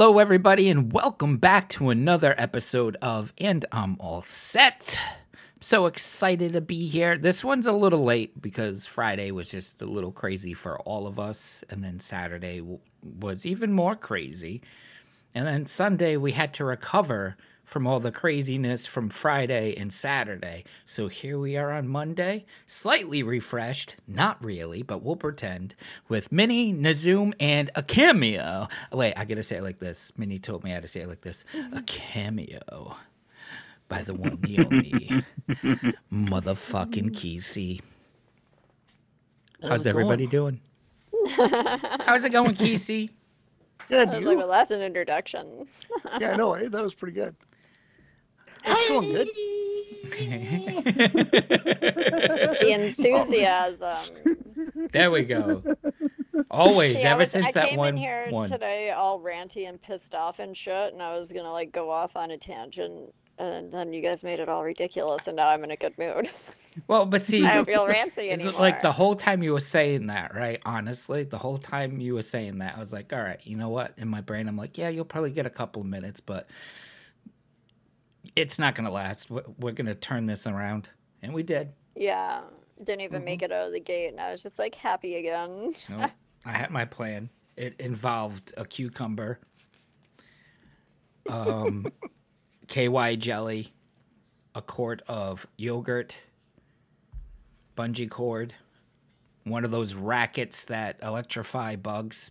Hello, everybody, and welcome back to another episode of And I'm All Set. So excited to be here. This one's a little late because Friday was just a little crazy for all of us, and then Saturday w- was even more crazy. And then Sunday, we had to recover from all the craziness from Friday and Saturday. So here we are on Monday, slightly refreshed, not really, but we'll pretend, with Minnie, Nazoom, and a cameo. Wait, I gotta say it like this. Minnie told me how to say it like this a cameo by the one, the only motherfucking Kesey. How's everybody doing? How's it going, Kesey? Good. I was like, well, that's an introduction. yeah, no, eh, that was pretty good. It's going good. The enthusiasm. there we go. Always, See, I ever was- since I that came one. in here one. today all ranty and pissed off and shit, and I was gonna like go off on a tangent, and then you guys made it all ridiculous, and now I'm in a good mood. Well, but see, I don't feel ranty anymore. Like the whole time you were saying that, right? Honestly, the whole time you were saying that, I was like, all right, you know what? In my brain, I'm like, yeah, you'll probably get a couple of minutes, but it's not going to last. We're, going to turn this around. And we did. yeah, didn't even Mm-hmm. make it out of the gate, and I was just like happy again. No, I had my plan. It involved a cucumber, um, KY jelly, a quart of yogurt, bungee cord, one of those rackets that electrify bugs,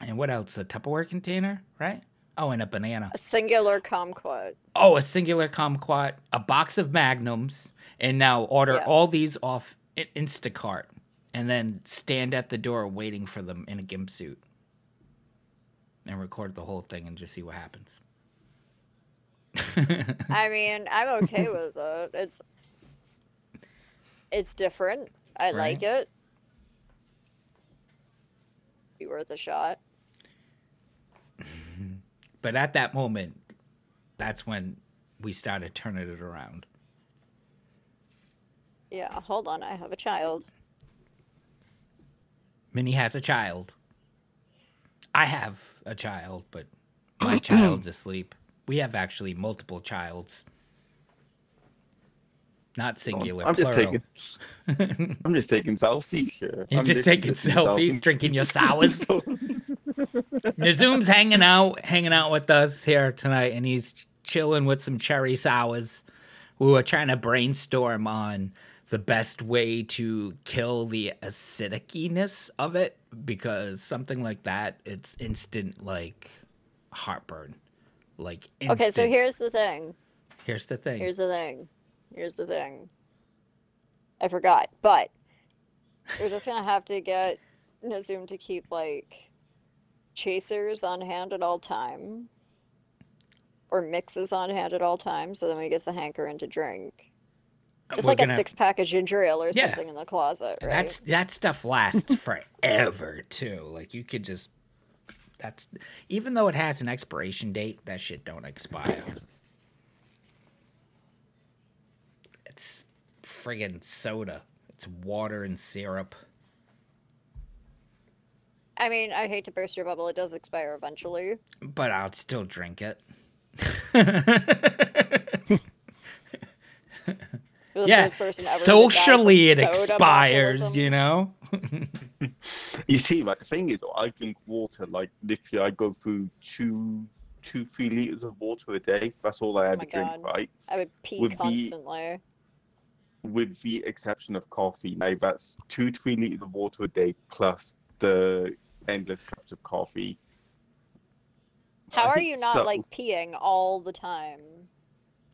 and what else? A Tupperware container, right? Oh, and a banana. A singular kumquat. Oh, a singular kumquat, a box of magnums, and now order Yeah. all these off Instacart, and then stand at the door waiting for them in a gimp suit, and record the whole thing and just see what happens. I mean, I'm okay with it. It's it's different. I like it. Be worth a shot. But at that moment, that's when we started turning it around. Yeah, hold on. I have a child. Minnie has a child. I have a child, but my child's asleep. We have actually multiple childs. Not singular. I'm just taking. I'm just taking selfies here. You're I'm just taking selfies, drinking your sours. Nazoom's hanging out, hanging out with us here tonight, and he's chilling with some cherry sours. We were trying to brainstorm on the best way to kill the acidicness of it because something like that, it's instant like heartburn. Like instant. Okay, so here's the thing. here's the thing. Here's the thing. Here's the thing. I forgot, but we're just gonna have to get Nazum to keep like chasers on hand at all time, or mixes on hand at all times, so then when he gets a hankering to drink, uh, just We're like a gonna- six pack of ginger ale or Yeah. something in the closet, right? That's that stuff lasts forever too. Like you could just that's even though it has an expiration date, that shit don't expire. It's friggin' soda. It's water and syrup. I mean, I hate to burst your bubble. It does expire eventually. But I'll still drink it. Yeah, first person ever to die from socially it expires, you know? You see, like the thing is, I drink water. Like literally, I go through two, two, three liters of water a day. That's all I Oh ever my drink, God. right? I would pee Would be- constantly. With the exception of coffee. Now that's two to three liters of water a day plus the endless cups of coffee. How are you not So, like peeing all the time?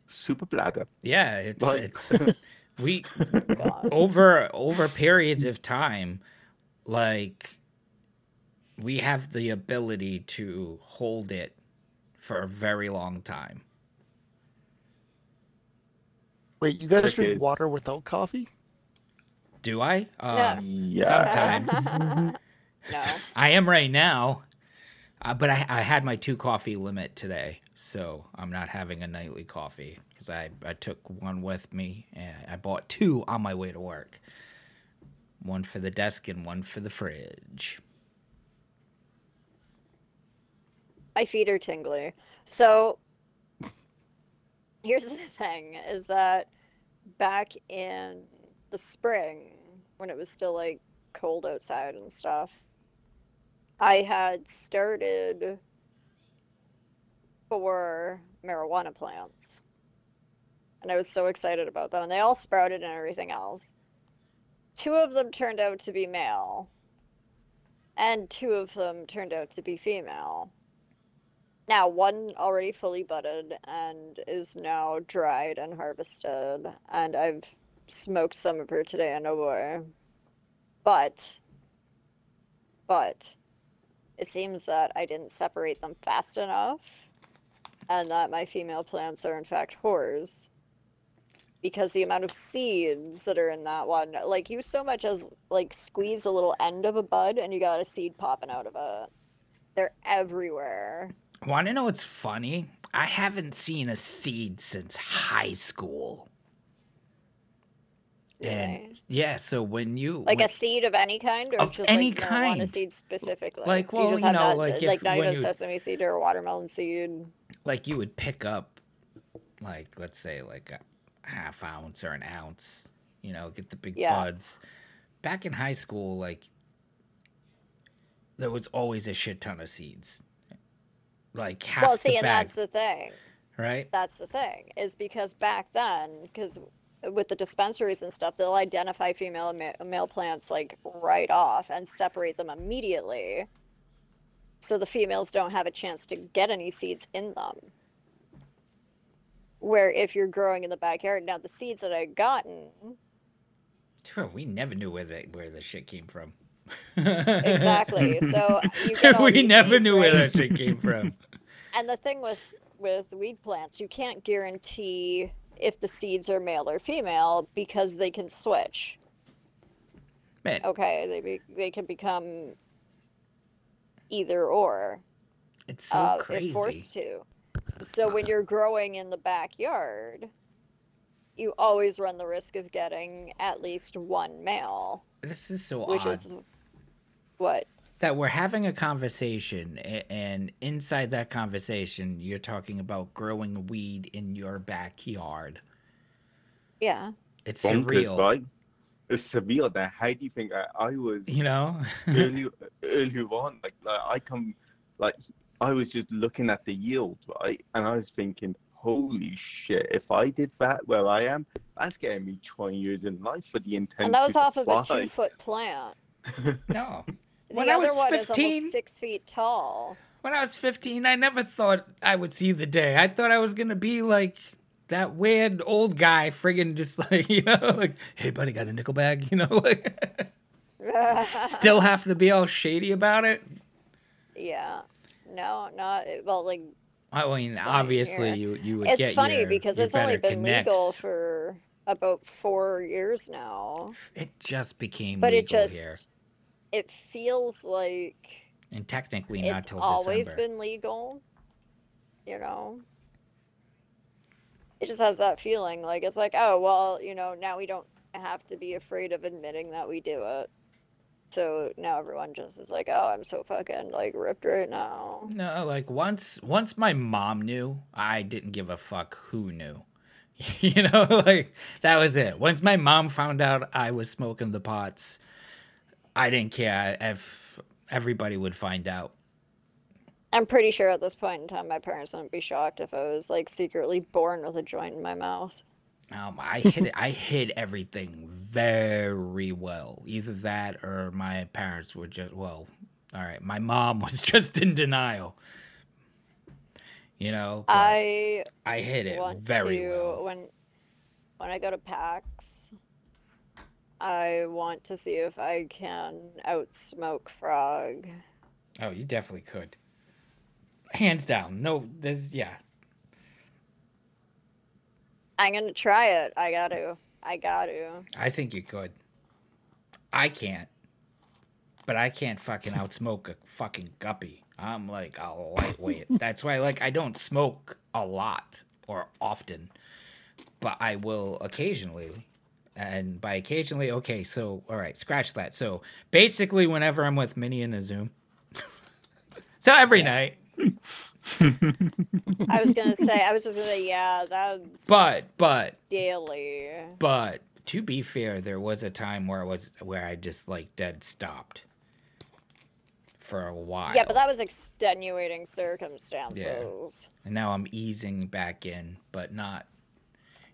super bladder? Yeah, it's Like- it's we God. over over periods of time like we have the ability to hold it for a very long time Wait, you guys Trick drink is- water without coffee? do i uh, Yeah. Sometimes. no. i am right now uh, but I, I had my two coffee limit today so i'm not having a nightly coffee because I, I took one with me and i bought two on my way to work one for the desk and one for the fridge My feet are tingly. So here's the thing is that back in the spring when it was still like cold outside and stuff, I had started four marijuana plants. And I was so excited about them. And they all sprouted and everything else. Two of them turned out to be male, and two of them turned out to be female. Now, one already fully budded and is now dried and harvested, and I've smoked some of her today in a boy. But, but, it seems that I didn't separate them fast enough, and that my female plants are in fact whores. Because the amount of seeds that are in that one, like you so much as like squeeze a little end of a bud and you got a seed popping out of it. They're everywhere. Want to know what's funny? I haven't seen a seed since high school. And Really? yeah, so when you Like when- a seed of any kind, or Of just any like marijuana kind. seed specifically? Like, well, just you know, not, like, like if- not even you- sesame seed or a watermelon seed. like you would pick up like let's say like a half ounce or an ounce you know get the big Yeah. buds back in high school like there was always a shit ton of seeds like half well, see, and bag that's the thing. right That's the thing is because back then, because with the dispensaries and stuff, they'll identify female and male plants like right off and separate them immediately, so the females don't have a chance to get any seeds in them. Where if you're growing in the backyard, now the seeds that I gotten we never knew where the where the shit came from exactly, so you get all we never seeds, knew where that shit came from. And the thing with with weed plants, you can't guarantee if the seeds are male or female because they can switch. man Okay, they be, they can become either or. It's so uh, if crazy. forced to. So when you're growing in the backyard, you always run the risk of getting at least one male, this is so which odd. is what that we're having a conversation and inside that conversation you're talking about growing weed in your backyard yeah. it's Bonkers, surreal right? It's surreal. That how do you think I, I was you know early earlier on? Like, like I come, like I was just looking at the yield, right, and I was thinking, holy shit! If I did that where I am, that's getting me twenty years in life for the intent. And that was to off of a two foot plant. no The When I other was one is 15 almost six feet tall. when i was 15 i never thought i would see the day i thought i was gonna be like that weird old guy friggin' just like you know like hey buddy got a nickel bag you know like still have to be all shady about it yeah. No, not well. Like i mean obviously you you would it's get funny your, because your it's only been legal for about four years now. It just became But legal it just here, it feels like and technically not it's till always December. been legal. You know. It just has that feeling like it's like, oh well, you know, now we don't have to be afraid of admitting that we do it. So now everyone just is like, oh, I'm so fucking like ripped right now. No, like once once my mom knew, I didn't give a fuck who knew. you know, like that was it. Once my mom found out I was smoking the pots, I didn't care if everybody would find out. I'm pretty sure at this point in time, my parents wouldn't be shocked if I was like secretly born with a joint in my mouth. Um, I hid I hid everything very well. Either that or my parents were just well. All right, my mom was just in denial. You know, I I hid it very to well. when when I go to PAX. I want to see if I can outsmoke Frog. Oh, you definitely could. Hands down. No, there's yeah. I'm gonna try it. I got to. I got to. I think you could. I can't. But I can't fucking outsmoke a fucking guppy. I'm like a lightweight. That's why like I don't smoke a lot or often. But I will occasionally. And by occasionally, okay, so all right, scratch that. So basically whenever I'm with Minnie in a Zoom. so every night. I was gonna say, I was just gonna say, yeah, that's But but daily. but to be fair, there was a time where it was where I just like dead stopped for a while. Yeah, but that was extenuating circumstances. Yeah. and now I'm easing back in, but not.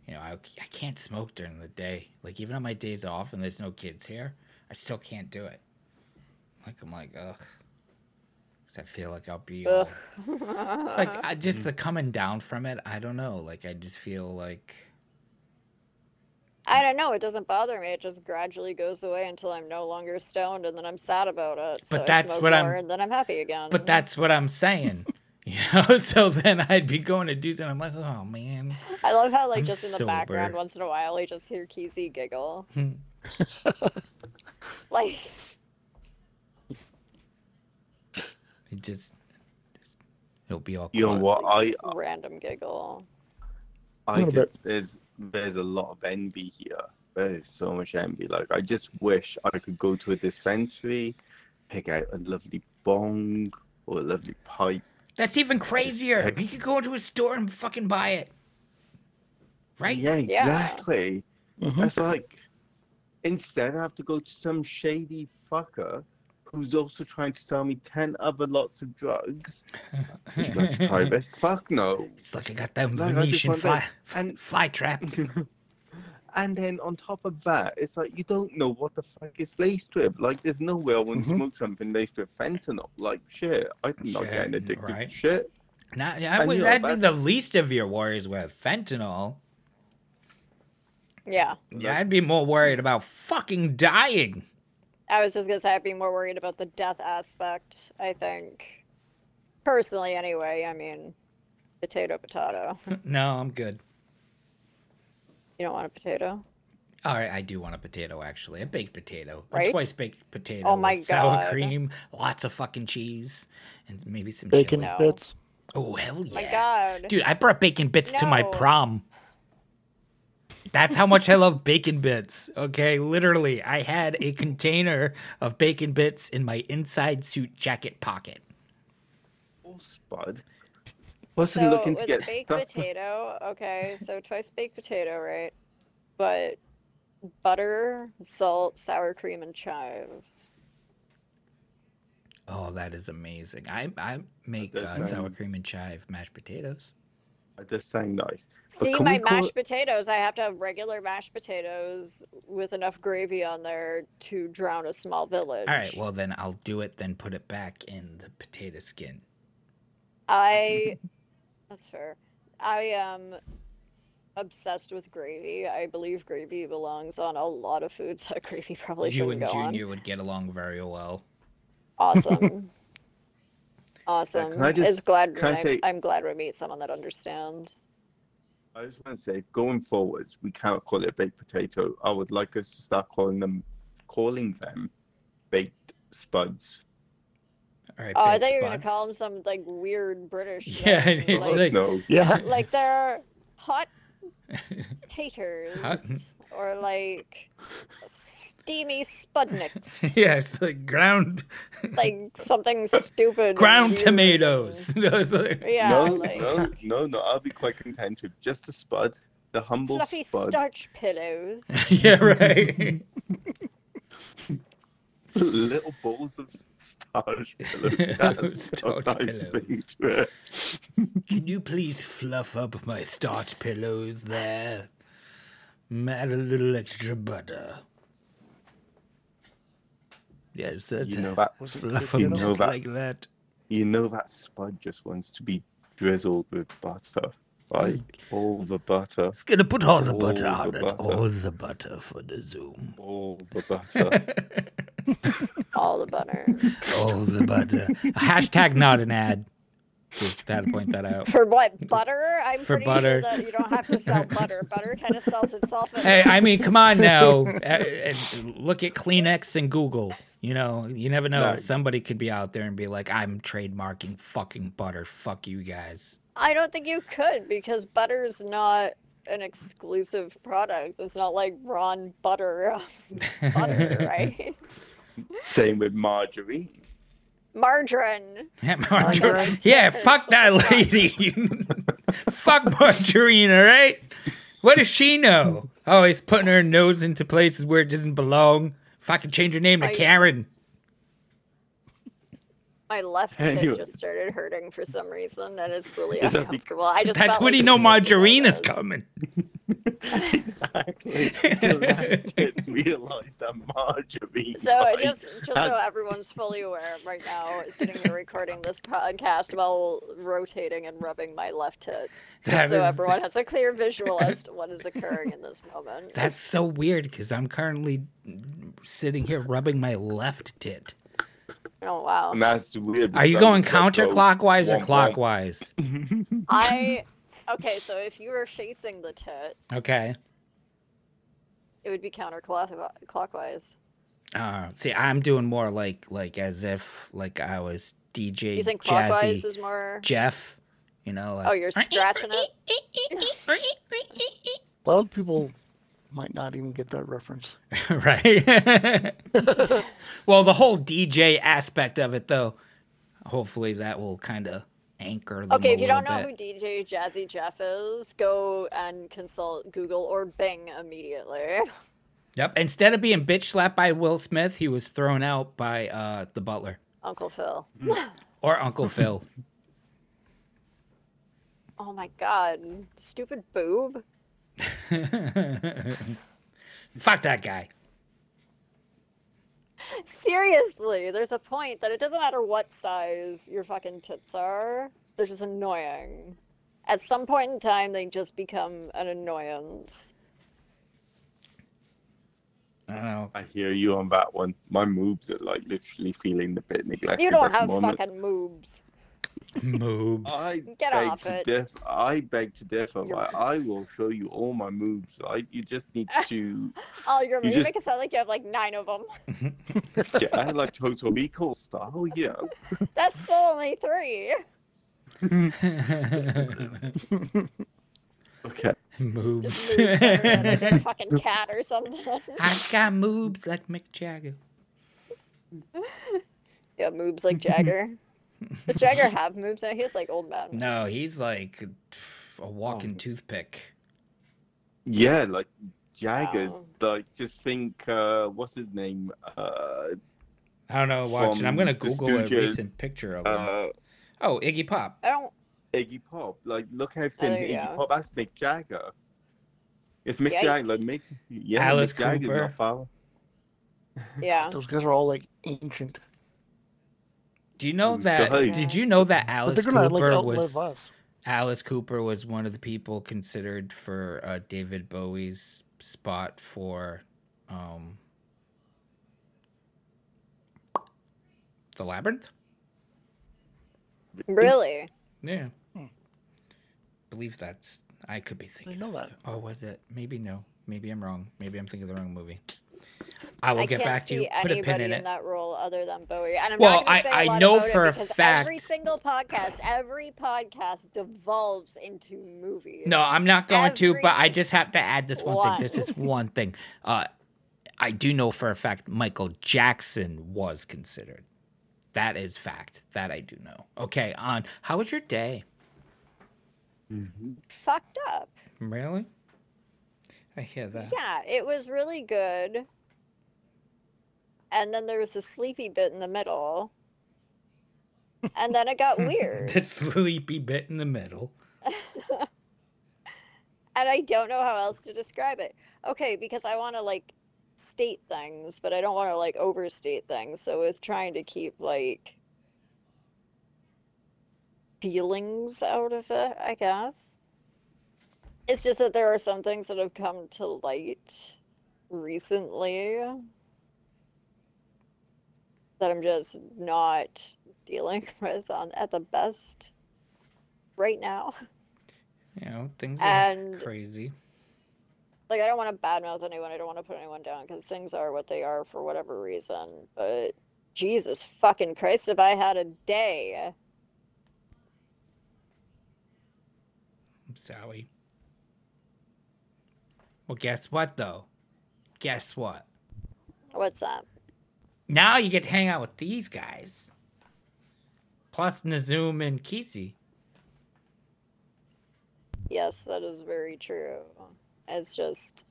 You know, I, I can't smoke during the day. Like even on my days off and there's no kids here, I still can't do it. Like I'm like ugh, because I feel like I'll be all, like I, just the coming down from it. I don't know. Like I just feel like I don't know. It doesn't bother me. It just gradually goes away until I'm no longer stoned, and then I'm sad about it. But so that's what I'm- And then I'm happy again. But that's what I'm saying. You know, so then I'd be going to do something. I'm like, oh man. I love how, like, I'm just in the sober. background, once in a while, you just hear Keezy giggle. Hmm. like, It just, it'll be all. You know quiet. what? I random giggle. I Little just there's there's a lot of envy here. There is so much envy. Like I just wish I could go to a dispensary, pick out a lovely bong or a lovely pipe. That's even crazier. pick- You could go into a store and fucking buy it. Right? Yeah, Yeah. exactly. Mhm. It's like instead I have to go to some shady fucker who's also trying to sell me ten other lots of drugs. Would you like to try this? Fuck no. It's like I got them Like, Venetian fly, that. And fly traps. and then on top of that, it's like you don't know what the fuck it's laced with. Like, there's no way I wouldn't Mhm. smoke something laced with fentanyl. Like, shit, I'm not Shit, getting addicted right. to shit. Not, I would, you know, that'd be the least of your worries with fentanyl. Yeah. Yeah, I'd be more worried about fucking dying. I was just gonna say I'd be more worried about the death aspect, I think. Personally anyway, I mean potato potato. no, I'm good. You don't want a potato? All right, I do want a potato actually. A baked potato. A twice baked potato. Oh my with sour cream, lots of fucking cheese, and maybe some Bacon chili. Bits. Oh hell yeah! My god. Dude, I brought bacon bits to my prom. That's how much I love bacon bits. Okay, literally, I had a container of bacon bits in my inside suit jacket pocket. Oh, Spud. Wasn't so looking to with get baked stuck. potato, okay, so twice baked potato, right? But butter, salt, sour cream, and chives. Oh, that is amazing. I I make uh, sour cream and chive mashed potatoes. It does sound nice. But See, my mashed it- potatoes, I have to have regular mashed potatoes with enough gravy on there to drown a small village. All right, well then I'll do it. Then put it back in the potato skin. I that's fair. I am obsessed with gravy. I believe gravy belongs on a lot of foods that gravy probably you shouldn't and Junior on. would get along very well. Awesome. awesome. can I It's glad can I I'm, say- I'm glad we meet someone that understands. I just want to say, going forwards, we can't call it a baked potato. I would like us to start calling them, calling them, baked spuds. All right, Oh, I baked thought you were gonna call them some like weird British. Yeah, thing, it's like, like- no, Yeah. like they're hot taters Hot- or like steamy spudniks. yes, like ground like something stupid. ground tomatoes. and- It's like- Yeah, no, like no, no, no. I'll be quite content with just a spud, the humble fluffy spud, starch pillows. yeah, right. little balls of starch pillows. Starch nice pillows. picture. Can you please fluff up my starch pillows there? Add a little extra butter. Yes, that's You know that. Fluff you know that- like that. You know that spud just wants to be drizzled with butter, right? All the butter, It's gonna put all the butter All on the it. butter. All the butter for the Zoom. all the butter. All the butter. All the butter. Hashtag not an ad. Just had to point that out. For what? Butter? I'm For pretty butter. sure that you don't have to sell butter. Butter kind of sells itself. Hey, I mean, come on now. Uh, uh, Look at Kleenex and Google. You know, you never know. No. Somebody could be out there and be like, I'm trademarking fucking butter. Fuck you guys. I don't think you could because butter's not an exclusive product. It's not like Ron Butter. Butter, right? Same with margarine. Margarine. Yeah, Margarine. Margarine. Yeah, fuck that lady. fuck Margarine, all right? What does she know? Oh, Always putting her nose into places where it doesn't belong. If I could change her name to I- Karen. My left hip Anyway. just started hurting for some reason, and it's really Is that bec- uncomfortable. I just That's when like you know Margarine is coming. exactly. Till I didn't realize that margarine. So died. just just so everyone's fully aware, right now, sitting here recording this podcast while rotating and rubbing my left hip, That so was- everyone has a clear visual as to what is occurring in this moment. That's so weird because I'm currently sitting here rubbing my left tit. Oh wow. And that's weird. Are you going I'm like, counterclockwise or womp womp. clockwise? I okay, so if you were facing the tit, Okay. it would be counterclockwise. Uh, see, I'm doing more like like as if like I was DJ You think clockwise is more? Jeff. You know. Like, Oh, you're scratching it. A lot of people might not even get that reference. right? well, the whole DJ aspect of it, though, hopefully that will kind of anchor them Okay, a if you don't know little who. DJ Jazzy Jeff is, go and consult Google or Bing immediately. Yep. Instead of being bitch slapped by Will Smith, he was thrown out by uh, the butler Uncle Phil. or Uncle Phil. Oh my god, stupid boob. Fuck that guy. Seriously, there's a point that it doesn't matter what size your fucking tits are, they're just annoying. At some point in time, they just become an annoyance. I don't know. I hear you on that one. My moves are like literally feeling a bit neglected. You don't have moment. fucking moobs. Moobs. I Get beg off to it. Diff- I beg to differ. Like, I will show you all my moves. Right? You just need to. Oh, you're You you just- make it sound like you have like nine of them. yeah, I like Total Recall style. You know. That's still only three. Okay. Just moobs. moves uh, like a fucking cat or something. I got moobs like Mick Jagger. yeah, moves like Jagger. Does Jagger have moves now? He's like old man. No, he's like a walking toothpick. Yeah, like Jagger. Wow. Like just think. uh What's his name? Uh, I don't know. Watch it. I'm gonna the Google a recent picture of him. uh, oh, Iggy Pop. I don't. Iggy Pop. Like, look how thin there you Iggy go. Pop. That's Mick Jagger. If Mick Jagger, like Yikes. Mick, yeah, Alice Mick Jagger's Cooper. not far. Yeah. Those guys are all like ancient, Do you know that? the- Did you know that Alice they're like Cooper was us. Alice Cooper was one of the people considered for uh, David Bowie's spot for um, the Labyrinth? Really? Yeah. Hmm. believe that's. I could be I thinking. know of that. it. Or was it? Maybe no. Maybe I'm wrong. Maybe I'm thinking of the wrong movie. I will I get back to you. Put a anybody pin in in it. that role other than Bowie. And I'm Well, not gonna I- say I a lot know about it for a fact- every single podcast, every podcast devolves into movies. No, I'm not going to, but I just have to add this one, one. thing. This is one thing. Uh, I do know for a fact Michael Jackson was considered. That is fact. That I do know. Okay, on. How was your day? Fucked up. Really? I hear that. Yeah, it was really good. And then there was a sleepy bit in the middle. And then it got weird. the sleepy bit in the middle. and I don't know how else to describe it. Okay, because I want to like state things, but I don't want to like overstate things. So it's trying to keep like feelings out of it, I guess. It's just that there are some things that have come to light recently that I'm just not dealing with on at the best right now. You know, things are crazy. like I don't want to badmouth anyone. I don't want to put anyone down because things are what they are for whatever reason. But Jesus fucking Christ, if I had a day, I'm. Well, guess what, though? Guess what? what's that? Now you get to hang out with these guys. Plus Nazum and Kisi. Yes, that is very true. It's just.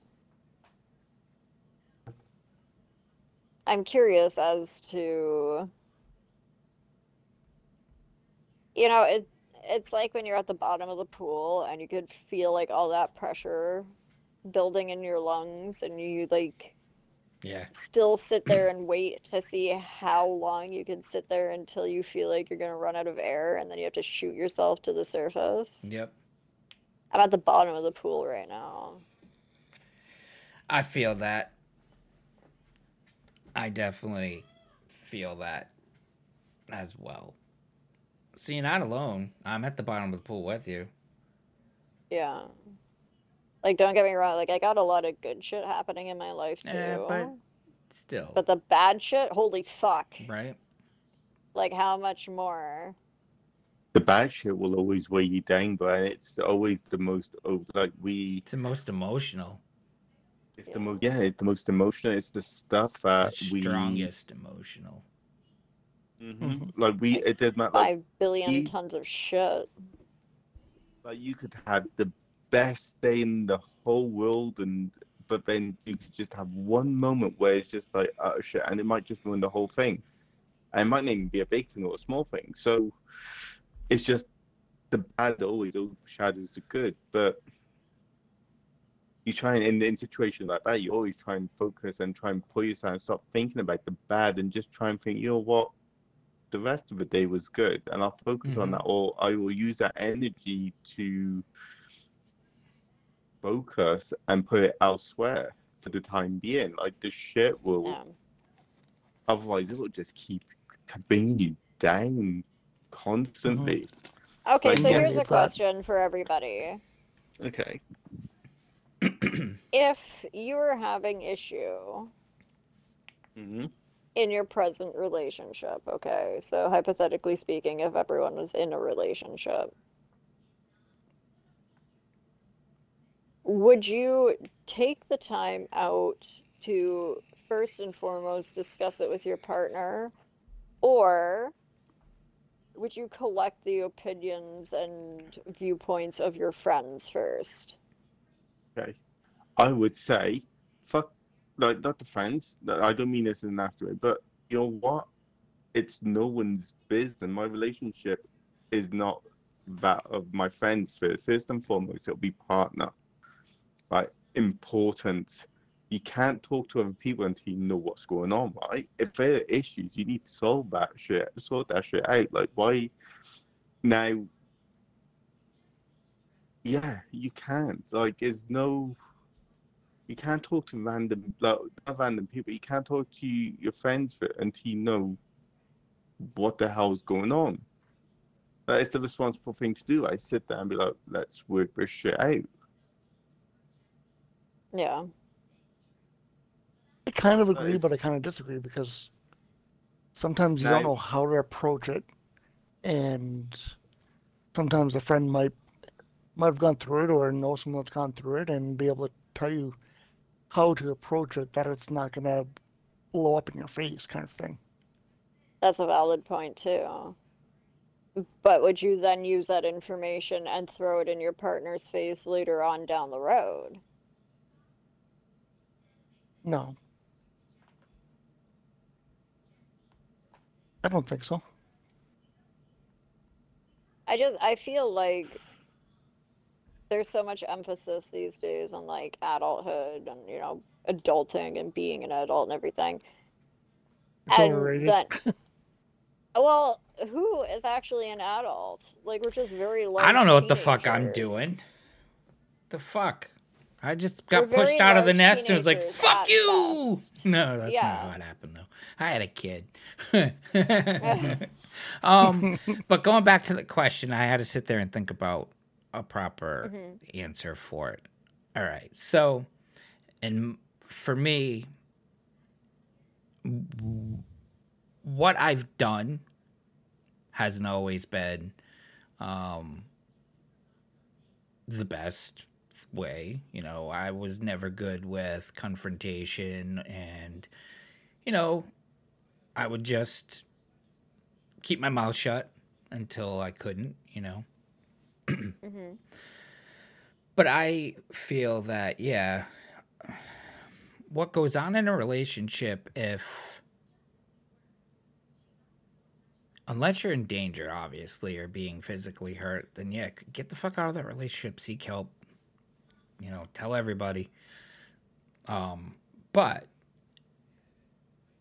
I'm curious as to. You know, it it's like when you're at the bottom of the pool and you could feel like all that pressure building in your lungs and you like Yeah. still sit there and wait to see how long you can sit there until you feel like you're gonna run out of air and then you have to shoot yourself to the surface. Yep. I'm at the bottom of the pool right now. I feel that. I definitely feel that as well. So you're not alone. I'm at the bottom of the pool with you. Yeah. Like, don't get me wrong. Like, I got a lot of good shit happening in my life too. Eh, but still. But the bad shit, holy fuck! right? Like, how much more? The bad shit will always weigh you down, but it's always the most oh, like we. It's the most emotional, It's Yeah. the most yeah. It's the most emotional. It's the stuff that the we. strongest emotional. Mhm. Like we, it did not like Five billion he- tons of shit. like you could have the best day in the whole world and but then you could just have one moment where it's just like oh shit and it might just ruin the whole thing. And it might not even be a big thing or a small thing. So it's just the bad always overshadows the good but you try and in, in situations like that you always try and focus and try and pull yourself and stop thinking about the bad and just try and think you know what? The rest of the day was good. And I'll focus on Mhm. that or I will use that energy to focus and put it elsewhere for the time being. Like the shit will Yeah. otherwise it will just keep bringing you down constantly. Okay, Like, so here's a that- question for everybody. Okay. If you're having issue hmm in your present relationship, okay? So hypothetically speaking, if everyone was in a relationship, would you take the time out to first and foremost discuss it with your partner or would you collect the opinions and viewpoints of your friends first? Okay. I would say fuck like not the friends. I don't mean this in an after way, but you know what? It's no one's business. My relationship is not that of my friends first. First and foremost, it'll be partner. Right? Important. You can't talk to other people until you know what's going on, right? If there are issues, you need to solve that shit. Sort that shit out. Like why now yeah, you can't. Like there's no you can't talk to random like not random people. You can't talk to your friends until you know what the hell's going on. That is the responsible thing to do. I sit there and be like, let's work this shit out. Yeah. I kind of agree, is- but I kind of disagree because sometimes you Now- don't know how to approach it, and sometimes a friend might might have gone through it or know someone that's gone through it and be able to tell you how to approach it that it's not gonna blow up in your face, kind of thing. That's a valid point too. But would you then use that information and throw it in your partner's face later on down the road? No, I don't think so. I just I feel like there's so much emphasis these days on like adulthood and you know adulting and being an adult and everything. It's and overrated. that well, who is actually an adult? Like we're just very large I don't know what the fuck I'm doing. The fuck? I just We're got pushed out of the nest and was like, "Fuck you!" best. No, that's Yeah. not what happened though. I had a kid. um, but going back to the question, I had to sit there and think about a proper Mhm. answer for it. All right, so, and for me, what I've done hasn't always been um, the best way. You know, I was never good with confrontation, and you know, I would just keep my mouth shut until I couldn't, you know. hmm But I feel that, yeah, what goes on in a relationship if, unless you're in danger, obviously, or being physically hurt, then yeah, get the fuck out of that relationship, seek help, you know, tell everybody. Um, but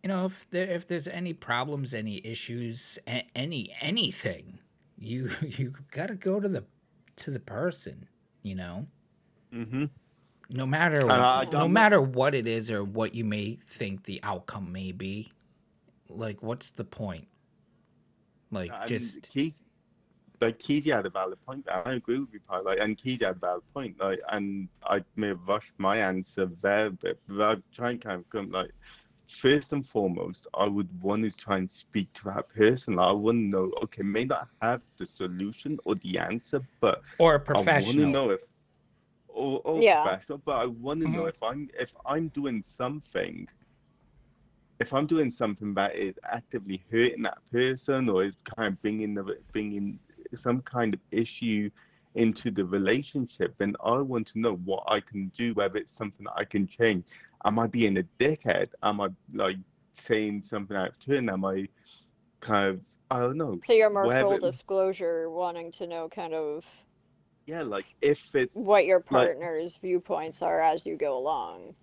you know, if there if there's any problems, any issues, any anything, you you gotta go to the to the person, you know Mm-hmm. no matter I no matter what it is or what you may think the outcome may be like what's the point like And just Keith, like Keith had a valid point. I agree with you, Pi. Like, and Keith had a valid point. Like, and I may have rushed my answer there a bit, but I try and kind of come like. First and foremost, I would want to try and speak to that person. Like, I want to know, okay, may not have the solution or the answer, but or a professional. I want to know if, or, or Yeah. professional, but I want to know mm-hmm. if I'm if I'm doing something, if I'm doing something that is actively hurting that person or is kind of bringing the bringing some kind of issue into the relationship, then I want to know what I can do, whether it's something that I can change. Am I being a dickhead? Am I like saying something out of turn? Am I kind of I don't know. So you're more full disclosure, wanting to know kind of Yeah, like if it's what your partner's viewpoints are as you go along.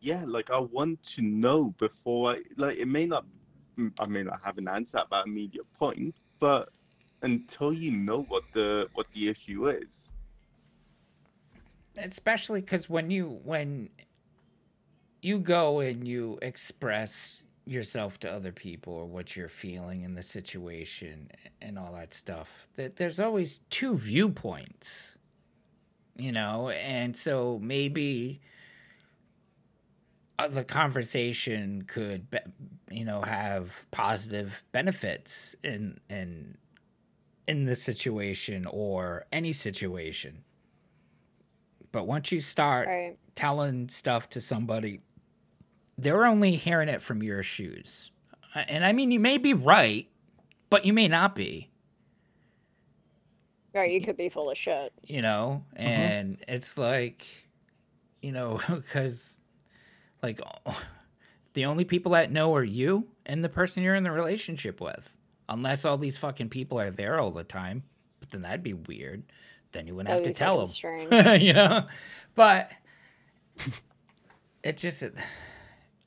yeah, like I want to know before I like it may not I may not have an answer at that immediate point, but until you know what the what the issue is. especially because when you when you go and you express yourself to other people or what you're feeling in the situation and all that stuff that there's always two viewpoints you know and so maybe the conversation could you know have positive benefits and in in this situation or any situation but once you start Right. telling stuff to somebody, they're only hearing it from your shoes. Uh, And I mean, you may be right, but you may not be, Right, you could be full of shit. you know? And it's like, you know, because, like, the only people that know are you and the person you're in the relationship with. Unless all these fucking people are there all the time. But then that'd be weird. Then you wouldn't That have to would be tell them. you know but it's just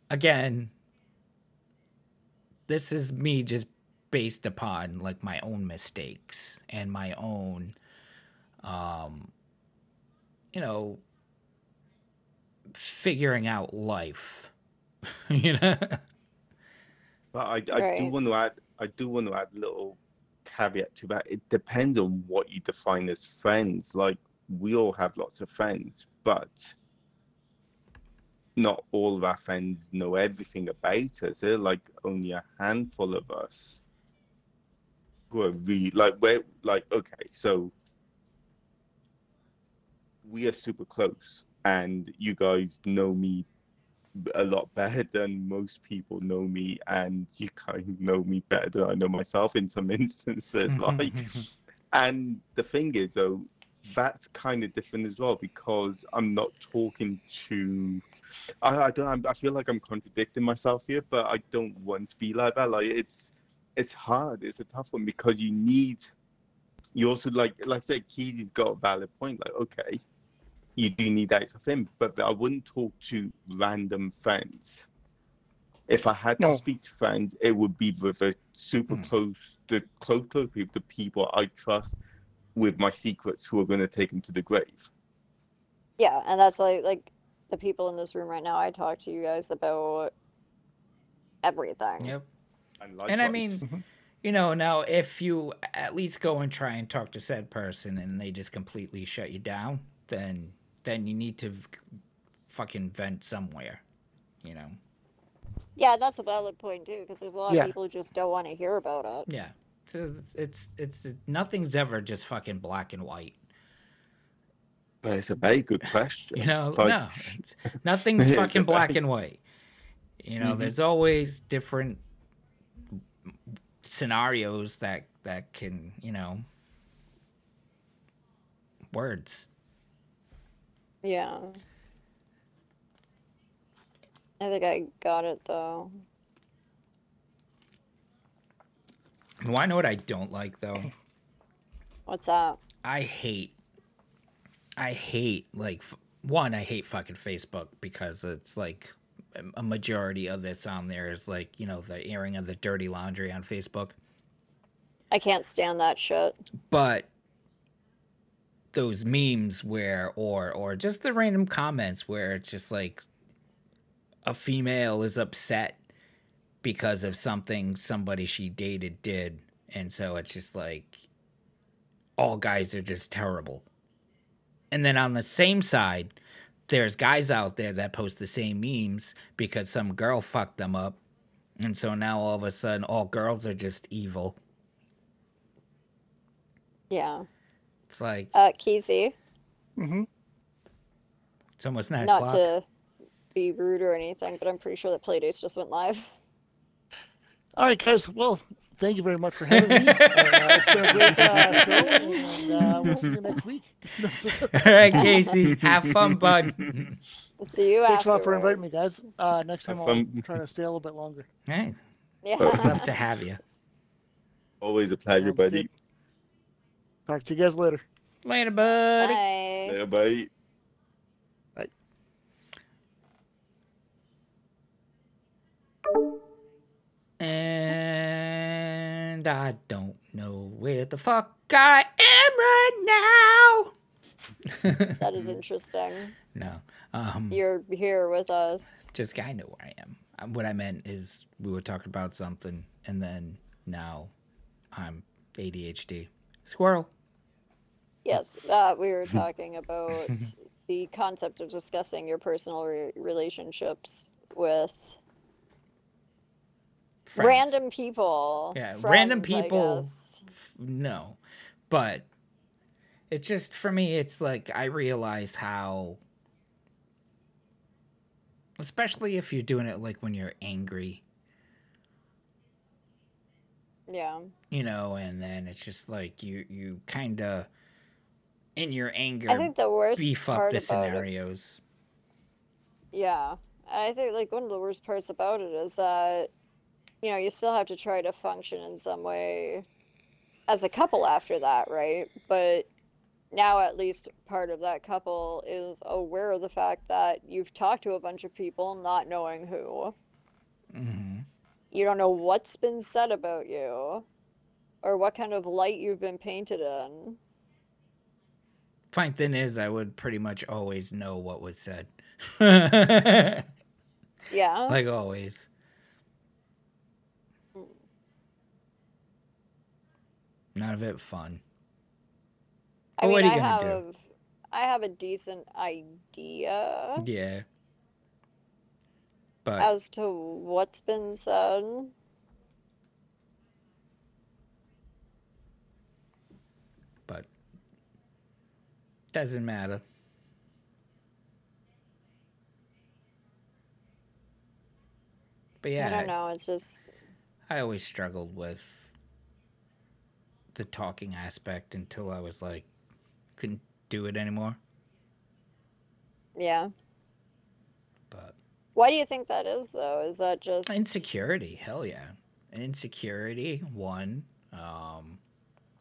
again this is me just based upon like my own mistakes and my own um you know figuring out life you know But I, I do want to add I do want to add a little caveat to that. It depends on what you define as friends. Like we all have lots of friends, but not all of our friends know everything about us. There are like only a handful of us who are really like we're like okay, so we are super close and you guys know me a lot better than most people know me and you kind of know me better than I know myself in some instances mm-hmm, like mm-hmm. and the thing is though that's kind of different as well because I'm not talking to I, I don't I'm- I feel like I'm contradicting myself here but I don't want to be like that like it's it's hard it's a tough one because you need you also like like I said Keezy's got a valid point like okay you do need that of him, but I wouldn't talk to random friends. If I had No. to speak to friends, it would be with the super Hmm. close, the close, close people, the people I trust with my secrets who are going to take them to the grave. Yeah, and that's like like the people in this room right now. I talk to you guys about everything. yep And, and i mean you know now if you at least go and try and talk to said person and they just completely shut you down then then you need to fucking vent somewhere you know Yeah, that's a valid point too, because there's a lot Yeah. of people who just don't want to hear about it. yeah so it's, it's it's nothing's ever just fucking black and white But it's a very good question. you know Like, no it's, nothing's fucking black very- and white you know Mhm. there's always different scenarios that that can, you know, words. Yeah. I think I got it though. Well, I know what I don't like though. What's that? I hate, I hate like one. I hate fucking Facebook because it's like a majority of this on there is like you know the airing of the dirty laundry on Facebook. I can't stand that shit. But those memes where or or just the random comments where it's just like a female is upset because of something somebody she dated did. And so it's just like all guys are just terrible. And then on the same side there's guys out there that post the same memes because some girl fucked them up. And so now all of a sudden all girls are just evil. Yeah. It's like Uh, Keezy, Mm-hmm. it's almost nine not o'clock to be rude or anything, but I'm pretty sure that Playdates just went live. All right, guys. Well, thank you very much for having me. uh, it's been a great uh, show, and uh, we'll see you next week. All right, Casey, have fun, bud. We'll See you Thanks a lot for inviting me, guys. Uh, next time Have I'll fun. try to stay a little bit longer. Hey, Yeah. love to have you. Always a pleasure, Sounds buddy. Good. Talk to you guys later. Later, buddy. Bye. Yeah, bye. And I don't know where the fuck I am right now. That is interesting. no, um, You're here with us. just I know where I am. Um, What I meant is we were talking about something, and then now I'm ADHD. Squirrel. Yes, uh, we were talking about the concept of discussing your personal re- relationships with Friends. random people. Yeah, random friends, I people. no but it's just for me it's like i realize how especially if you're doing it like when you're angry Yeah. you know and then it's just like you you kind of in your anger I think the worst beef up part the scenarios it, yeah, I think like one of the worst parts about it is that you know you still have to try to function in some way as a couple after that, right? But now at least part of that couple is aware of the fact that you've talked to a bunch of people not knowing who. hmm You don't know what's been said about you or what kind of light you've been painted in. Fine thing is i would pretty much always know what was said yeah. like always none of it fun I But what are you I gonna have do? I have a decent idea Yeah. But as to what's been said. but doesn't matter. But yeah, I don't know. It's just I always struggled with the talking aspect until I was like couldn't do it anymore. yeah. But Why do you think that is though? Is that just insecurity, hell yeah. Insecurity, one. Um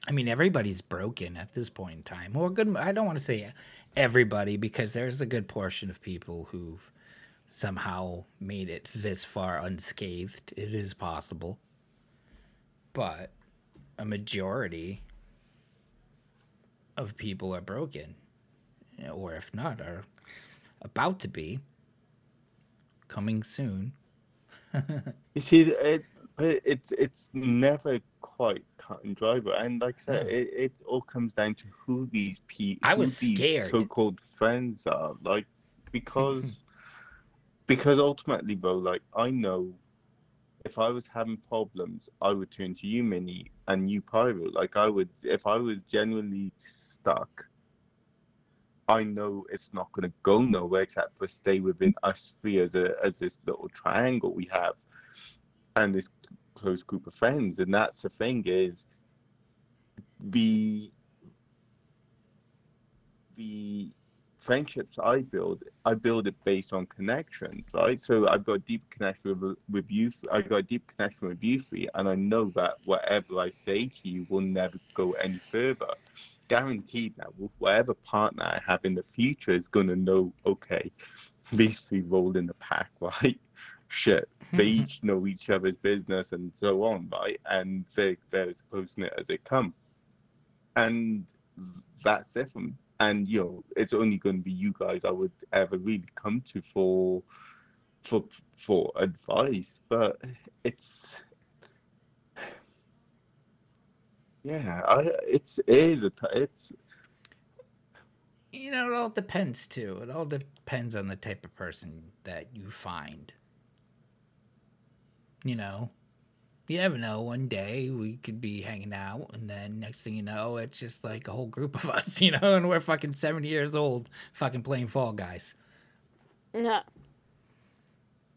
I mean everybody's broken at this point in time. Or good I don't want to say everybody because there's a good portion of people who've somehow made it this far unscathed. It is possible. But a majority of people are broken. Or if not, are about to be. Coming soon. You see, it, but it's it's never quite cut and dry. But and like I said, No. it, it all comes down to who these people, I was scared. so-called friends are. Like because because ultimately, bro, like I know if I was having problems, I would turn to you, Minnie, and you, Pyro. Like I would, if I was genuinely stuck. I know it's not going to go nowhere except for stay within us three as a as this little triangle we have, and this close group of friends. And that's the thing is, the the friendships I build, I build it based on connection, right? So I've got a deep connection with with you. I've got a deep connection with you three, and I know that whatever I say to you will never go any further. Guaranteed that whatever partner I have in the future is gonna know, okay, these three roll in the pack, right? Shit, they mm-hmm. each know each other's business and so on, right? And they they're as close knit as they come, and that's it from and you know it's only going to be you guys i would ever really come to for for for advice but it's yeah i it's it is a it's You know, it all depends too. It all depends on the type of person that you find. You know, you never know. One day we could be hanging out, and then next thing you know, it's just like a whole group of us, you know, and we're fucking 70 years old, fucking playing Fall Guys. No.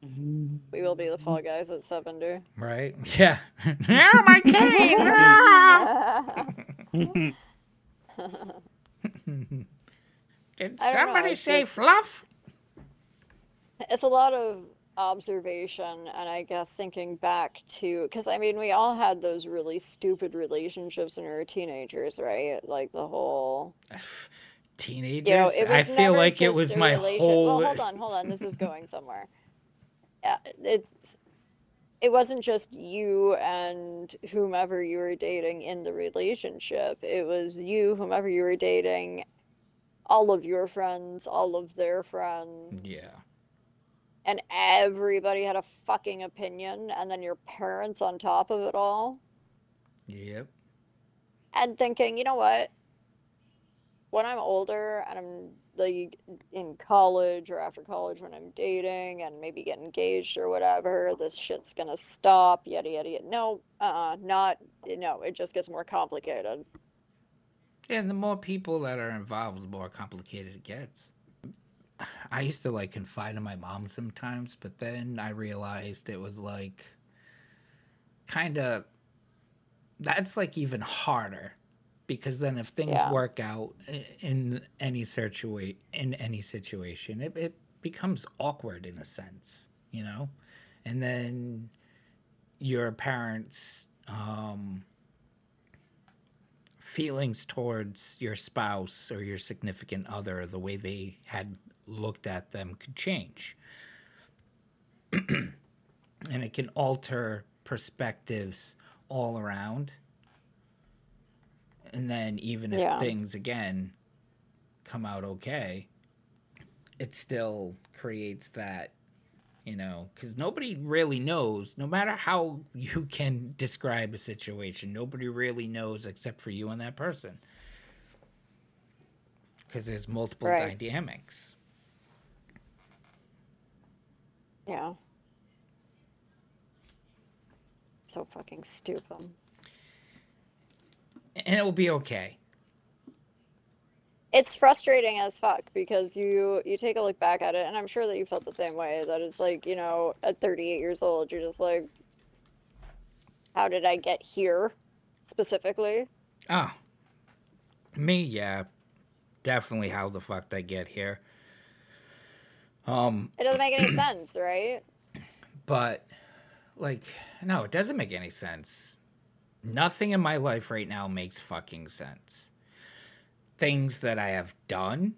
Mm-hmm. We will be the fall guys at 70. Right? Yeah. oh, my cane! Did I don't know, somebody say just- fluff? it's a lot of observation and I guess thinking back to because I mean we all had those really stupid relationships when we were teenagers, right? Like the whole Teenagers? you know, it was I feel like it was my relation- whole. Well, hold on, hold on. This is going somewhere. Yeah, it's it wasn't just you and whomever you were dating in the relationship. It was you, whomever you were dating, all of your friends, all of their friends. Yeah. And everybody had a fucking opinion, and then your parents on top of it all. Yep. and thinking, you know what? When I'm older and I'm like in college or after college when I'm dating and maybe get engaged or whatever, this shit's gonna stop, yada yada yada. No, uh not no, it just gets more complicated. And the more people that are involved, the more complicated it gets. I used to like confide in my mom sometimes, but then I realized it was like kind of that's like even harder because then if things Yeah. work out in any situa- in any situation, it, it becomes awkward in a sense, you know? And then your parents um feelings towards your spouse or your significant other, the way they had looked at them could change. and it can alter perspectives all around. And then, even if Yeah. things again come out okay, it still creates that you know because nobody really knows no matter how you can describe a situation nobody really knows except for you and that person because there's multiple Right. dynamics Yeah. So fucking stupid. and it will be okay It's frustrating as fuck because you you take a look back at it and I'm sure that you felt the same way that it's like, you know, at 38 years old you're just like how did I get here specifically? oh me yeah definitely how the fuck did i get here um It doesn't make any sense, right? but like no it doesn't make any sense nothing in my life right now makes fucking sense things that i have done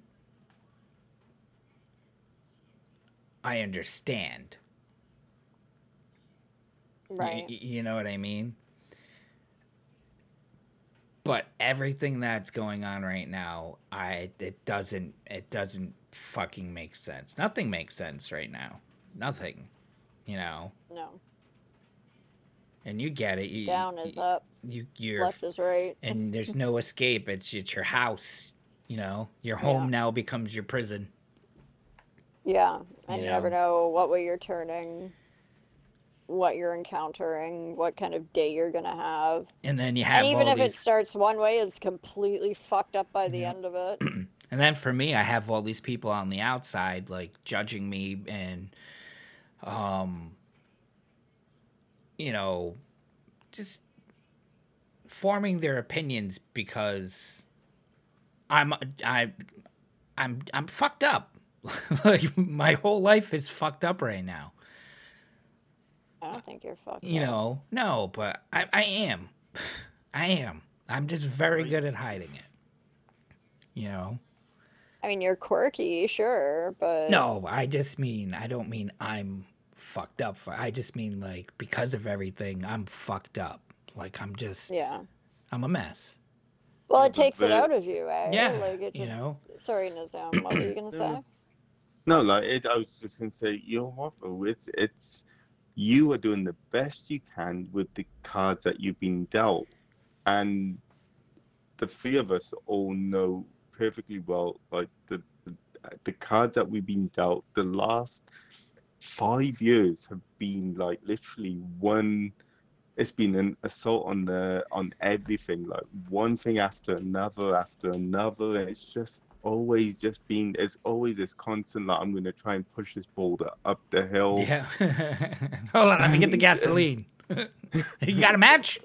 i understand Right. y- you know what i mean but everything that's going on right now i it doesn't it doesn't fucking make sense. Nothing makes sense right now. Nothing you know? No. and you get it. You, Down is up, you you're left is right. and there's no escape. It's it's your house you know? Your home Yeah. now becomes your prison. Yeah, and you, You never know. know what way you're turning, what you're encountering, what kind of day you're gonna have. and then you have And even if it starts one way, it's completely fucked up by the Yeah. end of it. and then for me i have all these people on the outside like judging me and um you know just forming their opinions because I'm I I'm I'm fucked up. like my whole life is fucked up right now. I don't think you're fucked. You up. know, no, but I I am. I am. I'm just very good at hiding it. You know? I mean, you're quirky, sure, but No, I just mean I don't mean I'm fucked up. I just mean like because of everything, I'm fucked up. Like I'm just Yeah. I'm a mess. Well, it takes it out of you, eh? Yeah, Like it you know. Sorry, Nazam. What were you gonna say? No, like it, I was just gonna say, you know what. It's it's you are doing the best you can with the cards that you've been dealt, and the three of us all know perfectly well, like the the, cards that we've been dealt. The last five years have been like literally one. It's been an assault on the on everything, like one thing after another after another, it's just always just being it's always this constant like I'm gonna try and push this boulder up the hill. Yeah. Hold on, let me get the gasoline. you got a match?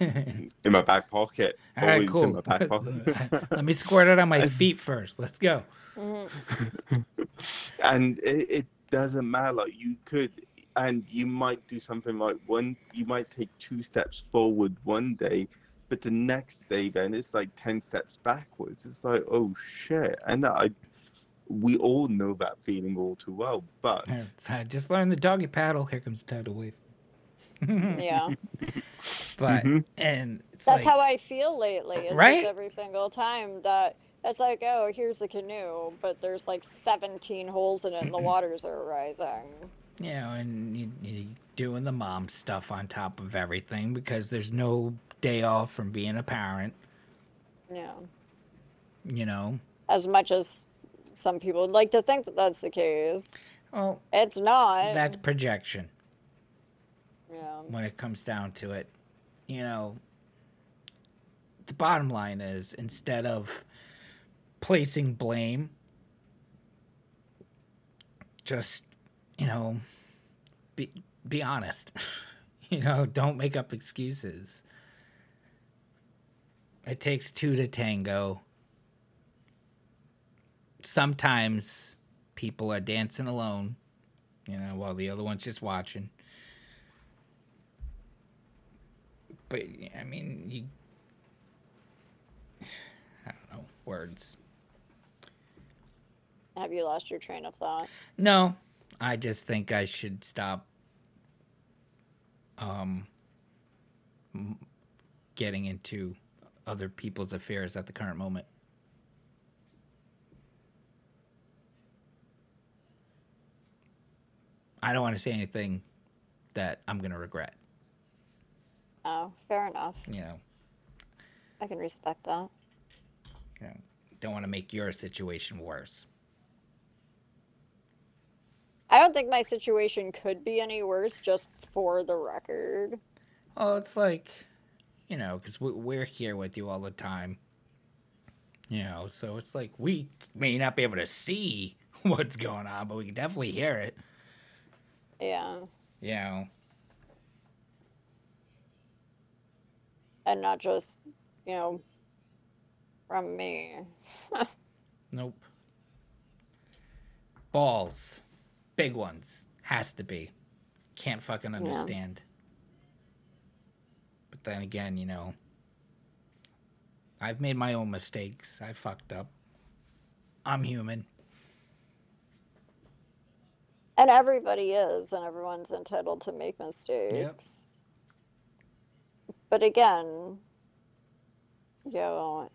In my back pocket. All right, always cool. in my back pocket. Uh, let me squirt it on my feet first. Let's go. And it, it doesn't matter, like you could and you might do something like one you might take two steps forward one day, but the next day then it's like ten steps backwards. It's like, oh shit. And I we all know that feeling all too well. But I just learned the doggy paddle. Here comes the tidal wave. Yeah. But Mhm. and it's That's like, how I feel lately. It's Right? just every single time that it's like, oh, here's the canoe, but there's like 17 holes in it and the waters are rising. Yeah, and you, you doing the mom stuff on top of everything because there's no day off from being a parent. Yeah. You know, As much as some people would like to think that that's the case, well, it's not. that's projection. Yeah. when it comes down to it. You know, the bottom line is instead of placing blame, just, you know, be be honest. you know, don't make up excuses. It takes two to tango. Sometimes people are dancing alone, you know, while the other one's just watching. but I mean, you. I don't know words. Have you lost your train of thought? No, I just think I should stop. Um. Getting into other people's affairs at the current moment. I don't want to say anything that I'm gonna regret. Oh, fair enough. You know, I can respect that. you know, don't want to make your situation worse. I don't think my situation could be any worse, just for the record. Oh, it's like, you know, because we're here with you all the time. You know, so it's like we may not be able to see what's going on, but we can definitely hear it. Yeah. You know, And not just, you know, from me. nope. Balls, big ones, has to be. Can't fucking understand. But then again, you know, I've made my own mistakes. I fucked up. I'm human. And everybody is, and everyone's entitled to make mistakes. But again, you know,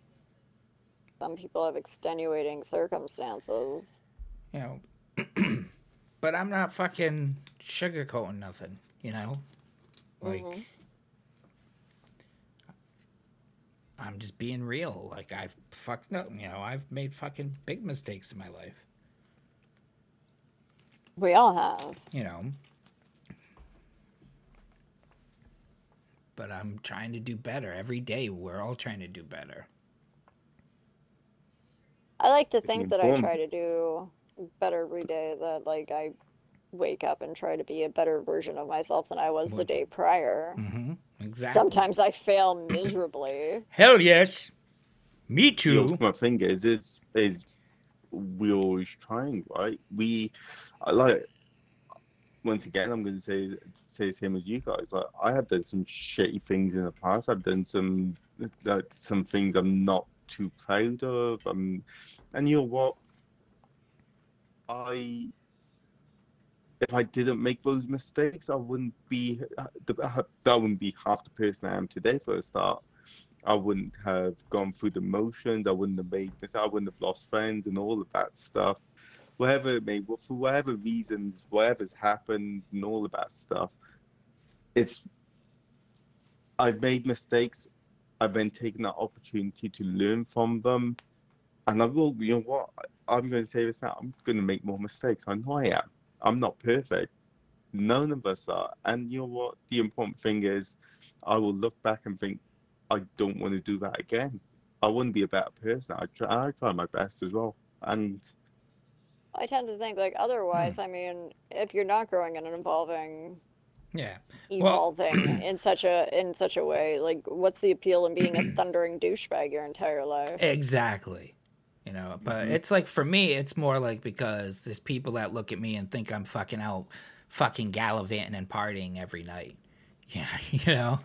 some people have extenuating circumstances. you know. but I'm not fucking sugarcoating nothing, you know? Like, Mhm. I'm just being real. Like, I've fucked up, you know, I've made fucking big mistakes in my life, We all have. you know? But I'm trying to do better. Every day, we're all trying to do better. I like to think that I try to do better every day, that like I wake up and try to be a better version of myself than I was the day prior. hmm exactly. Sometimes I fail miserably. Hell yes. Me The too. ultimate thing is, is, is we're always trying, right? We, I like, once again, I'm going to say, say the same as you guys. Like, I have done some shitty things in the past. I've done some, like, some things I'm not too proud of. Um, and you know what? I, if I didn't make those mistakes, I wouldn't be, uh, uh, that wouldn't be half the person I am today for a start. I wouldn't have gone through the motions. I wouldn't have made this. I wouldn't have lost friends and all of that stuff. Whatever it may, for whatever reasons, whatever's happened and all of that stuff, it's. I've made mistakes. I've then taken that opportunity to learn from them, and I will. You know what? I'm going to say this now. I'm going to make more mistakes. I know I am. I'm not perfect. None of us are. And you know what? The important thing is, I will look back and think, I don't want to do that again. I wouldn't be a better person. I try, I try my best as well. And I tend to think like otherwise. I mean, if you're not growing and evolving, Yeah. Well- evolving in such a in such a way, like what's the appeal in being a thundering douchebag your entire life? Exactly. You know, but Mhm. it's like for me, it's more like because there's people that look at me and think I'm fucking out, fucking gallivanting and partying every night. Yeah, you know.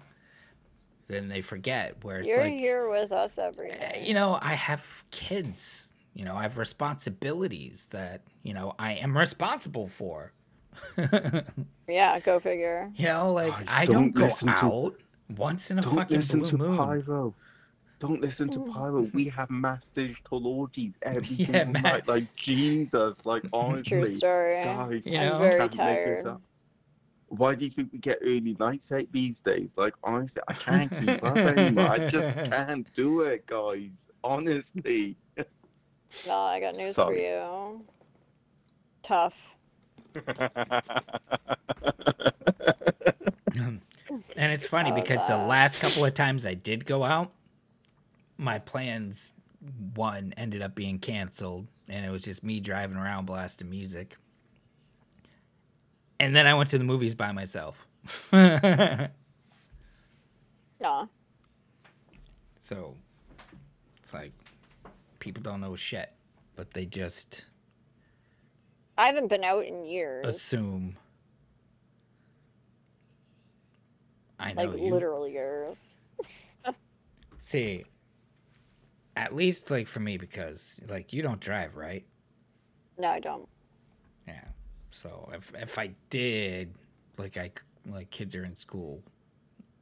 Then they forget where it's You're like, here with us every eh, night. you know, I have kids. You know, I have responsibilities that you know I am responsible for. Yeah, go figure. You know, like Guys, I don't, don't go listen to- out once in a don't fucking listen blue to moon. Pyro. Don't listen to Pyro. We have mass digital orgies every Yeah, single man. night. Like Jesus, like honestly, True story. guys, You I'm very this tired. Why do you think we get early nights out these days? Like honestly, I can't keep up anymore. I just can't do it, guys. Honestly. No, I got news Sorry. for you. Tough. And it's funny because the last couple of times I did go out, my plans one ended up being canceled, and it was just me driving around blasting music. And then I went to the movies by myself. Nah. so it's like people don't know shit, but they just I haven't been out in years. assume. I know Like you literal years. see. At least like for me because like you don't drive, right? No, I don't. Yeah. So if if I did, like I like kids are in school,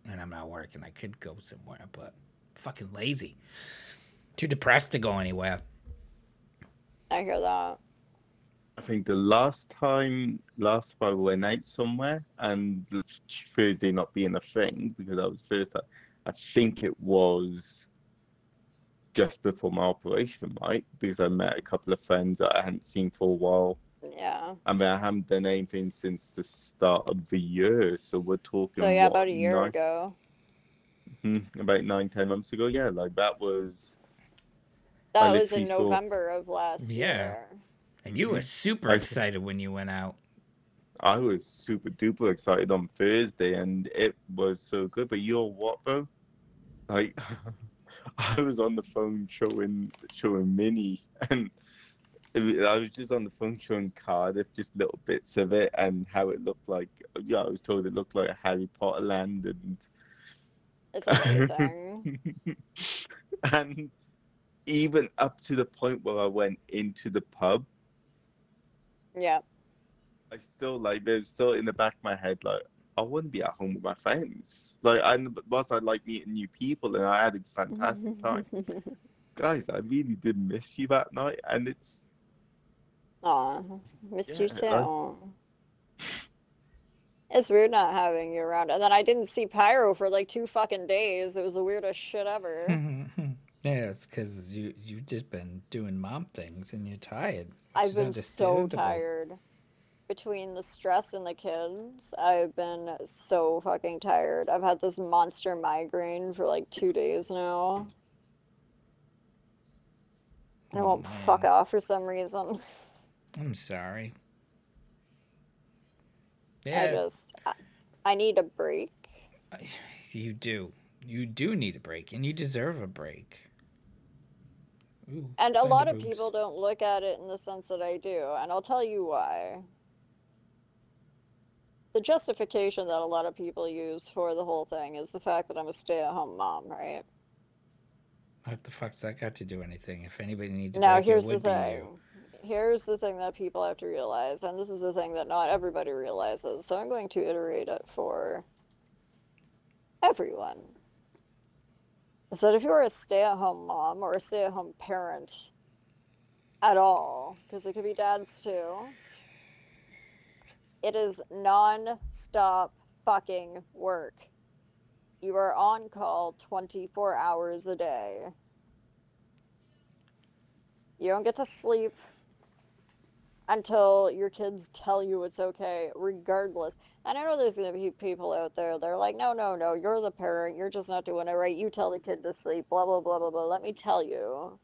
and I'm not working, I could go somewhere, but fucking lazy, too depressed to go anywhere. I hear that. I think the last time, last time I went out somewhere, and Thursday not being a thing because I was first. I think it was just before my operation, right? Because I met a couple of friends that I hadn't seen for a while. Yeah. I mean, I haven't done anything since the start of the year, so we're talking. So yeah, what, about a year nine- ago. Hmm, about nine, ten months ago. Yeah, like that was. That I was in literally saw- November of last year. Yeah. year. And you were Mhm. super I- excited when you went out. I was super duper excited on Thursday, and it was so good. But you know what, bro? Like, I was on the phone showing showing Minnie, and it I was just on the phone showing Cardiff just little bits of it and how it looked like. Yeah, I was told it looked like a Harry Potter land, and It's amazing. and even up to the point where I went into the pub, yeah. I still like there's still in the back of my head like I wouldn't be at home with my friends. Like I whilst I like meeting new people and I had a fantastic time. Guys, I really did miss you that night and it's Aw, missed you Yeah, I- too. It's weird not having you around. And then I didn't see Pyro for like two fucking days. It was the weirdest shit ever. yeah, it's because you you've just been doing mom things and you're tired. I've been so tired. Between the stress and the kids, I've been so fucking tired. I've had this monster migraine for like two days now. And it Oh, won't fuck off for some reason. I'm sorry. Yeah. I just, I, I need a break. You do. You do need a break, and you deserve a break. Ooh, And a lot of Thunderboobs. people don't look at it in the sense that I do, and I'll tell you why. The justification that a lot of people use for the whole thing is the fact that I'm a stay at home mom, right? What the fuck's that got to do anything? If anybody needs Now, here's the thing. Here's the thing that people have to realize, and this is the thing that not everybody realizes, so I'm going to iterate it for everyone. Is that if you're a stay at home mom or a stay at home parent at all, because it could be dads too, it is non stop fucking work. You are on call 24 hours a day. You don't get to sleep until your kids tell you it's okay, regardless. And I know there's going to be people out there that are like, no, no, no, you're the parent. You're just not doing it right. You tell the kid to sleep, blah, blah, blah, blah, blah. Let me tell you.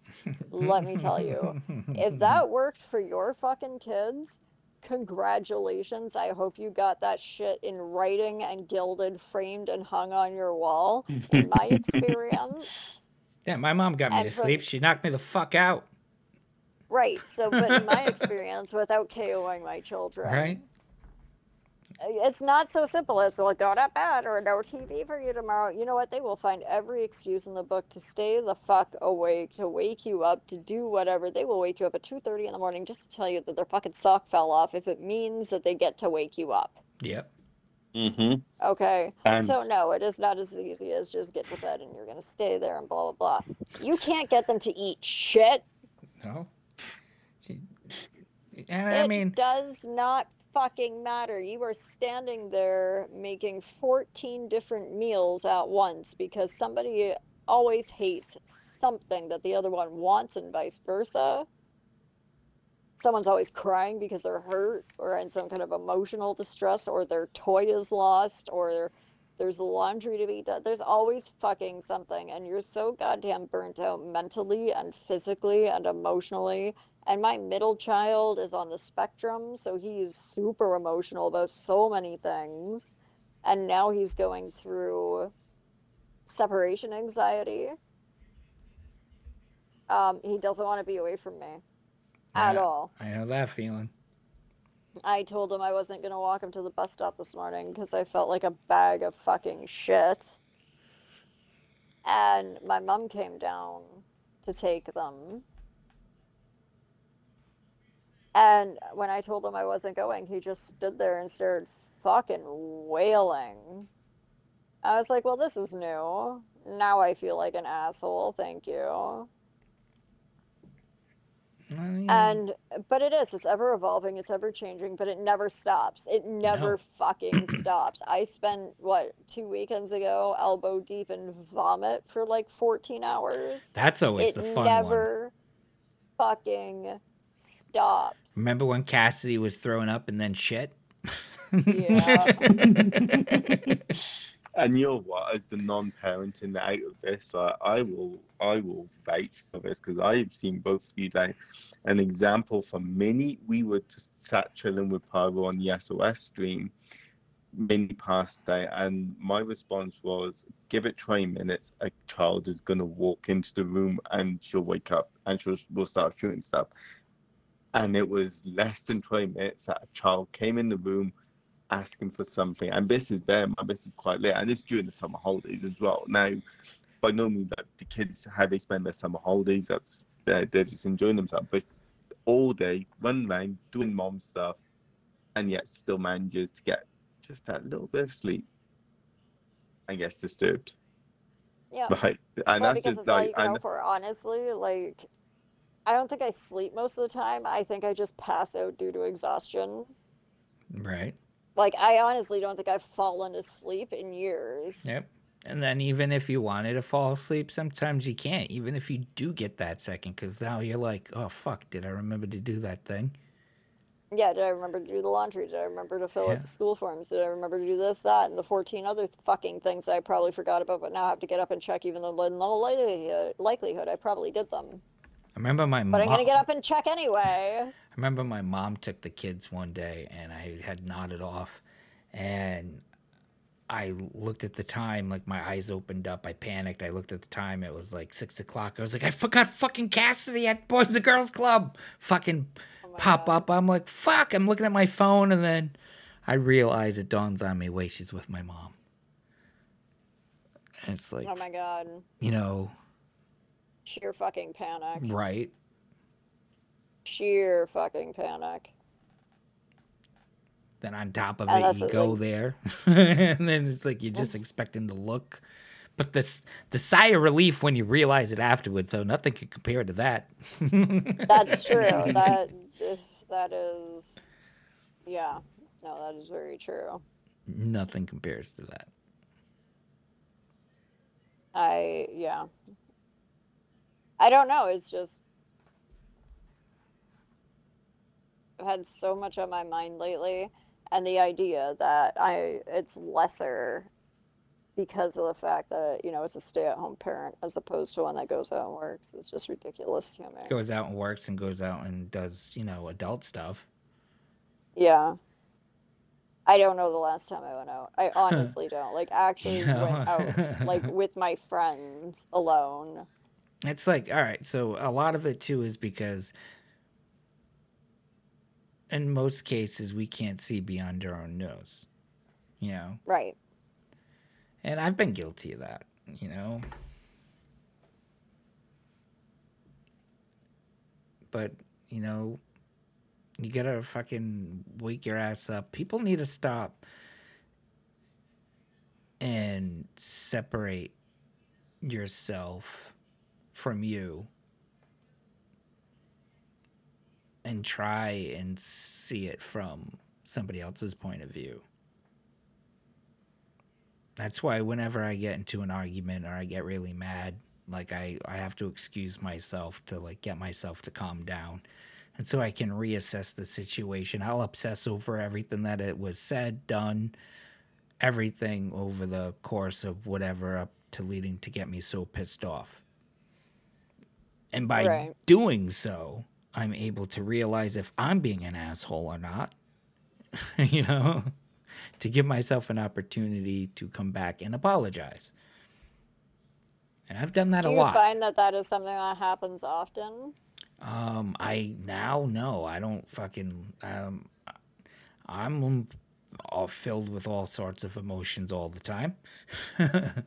Let me tell you. If that worked for your fucking kids, congratulations. I hope you got that shit in writing and gilded, framed, and hung on your wall. In my experience, Yeah, my mom got me And to from- sleep. She knocked me the fuck out. Right. So, but in my experience, without KOing my children, Right? It's not so simple as like go to bed or no TV for you tomorrow. You know what? They will find every excuse in the book to stay the fuck awake, to wake you up, to do whatever. They will wake you up at two thirty in the morning just to tell you that their fucking sock fell off if it means that they get to wake you up. Yep. Mm-hmm. Okay. And So no, it is not as easy as just get to bed and you're gonna stay there and blah blah blah. You can't get them to eat shit. No. She- And it I mean, does not fucking matter. You are standing there making 14 different meals at once because somebody always hates something that the other one wants and vice versa. Someone's always crying because they're hurt or in some kind of emotional distress or their toy is lost or there's laundry to be done. There's always fucking something and you're so goddamn burnt out mentally and physically and emotionally and my middle child is on the spectrum, so he's super emotional about so many things. And now he's going through separation anxiety. Um, he doesn't want to be away from me at Yeah. all. I know that feeling. I told him I wasn't going to walk him to the bus stop this morning because I felt like a bag of fucking shit. And my mom came down to take them. And when I told him I wasn't going, he just stood there and started fucking wailing. I was like, well, this is new. Now I feel like an asshole. Thank you. Well, yeah. And but it is, it's ever evolving, it's ever changing, but it never stops. It never fucking stops. I spent what, two weekends ago elbow deep in vomit for like 14 hours. That's always it the fun one. never fucking stops. Remember when Cassidy was throwing up and then shit? Yeah. And you know what? As the non-parenting out of this, like, I will, I will fight for this because I've seen both of you. Like an example for Minnie, we were just sat chilling with Pablo on the SOS stream. Minnie passed out, and my response was, "Give it 20 minutes. A child is gonna walk into the room, and she'll wake up, and she'll will start shooting stuff." And it was less than 20 minutes that a child came in the room asking for something. And this is them, my this is quite late, and it's during the summer holidays as well. Now, by no means like the kids how they spend their summer holidays, that's they're, they're just enjoying themselves. But all day, running around, doing mom stuff, and yet still manages to get just that little bit of sleep and gets disturbed. Yeah. Right. And well, that's because just it's all like you can and hope for. Honestly, like, I don't think I sleep most of the time. I think I just pass out due to exhaustion. right. Like, I honestly don't think I've fallen asleep in years. Yep. And then even if you wanted to fall asleep, sometimes you can't. Even if you do get that second, because now you're like, oh fuck, did I remember to do that thing? Yeah, did I remember to do the laundry? Did I remember to fill Yeah. out the school forms? Did I remember to do this, that, and the 14 other fucking things that I probably forgot about, but now I have to get up and check, even though in all likelihood, likelihood I probably did them. I remember my But mom. I'm going to get up and check anyway. I remember my mom took the kids one day and I had nodded off and I looked at the time, like my eyes opened up. I panicked. I looked at the time. It was like six o'clock. I was like, I forgot fucking Cassidy at Boys and Girls Club. Fucking Oh pop God. up. I'm like, fuck. I'm looking at my phone, and then I realize it dawns on me. Wait, she's with my mom. And it's oh like, Oh my god. you know, Sheer fucking panic. right? Sheer fucking panic. Then on top of And it, you go like- there, and then it's like you're just expecting to look. But this the sigh of relief when you realize it afterwards, though, nothing can compare to that. That's true. that that is yeah. No, that is very true. nothing compares to that. I yeah. I don't know, it's just I've had so much on my mind lately and the idea that I it's lesser because of the fact that, you know, it's a stay-at-home parent as opposed to one that goes out and works is just ridiculous to me. Goes out and works and goes out and does you know adult stuff. Yeah. I don't know the last time I went out. I honestly don't. Like actually You know? went out like with my friends alone. It's like all right, so a lot of it too is because in most cases we can't see beyond our own nose, you know. Right. And I've been guilty of that, you know. But, you know, you gotta fucking wake your ass up. People need to stop and separate yourself from you and try and see it from somebody else's point of view. That's why whenever I get into an argument or I get really mad, like I, I have to excuse myself to like get myself to calm down. And so I can reassess the situation. I'll obsess over everything that it was said, done, everything over the course of whatever up to leading to get me so pissed off. And by Right. doing so, I'm able to realize if I'm being an asshole or not. you know? to give myself an opportunity to come back and apologize. And I've done that Do a you lot. find that that is something that happens often? Um, I now know I don't fucking um, I'm all filled with all sorts of emotions all the time.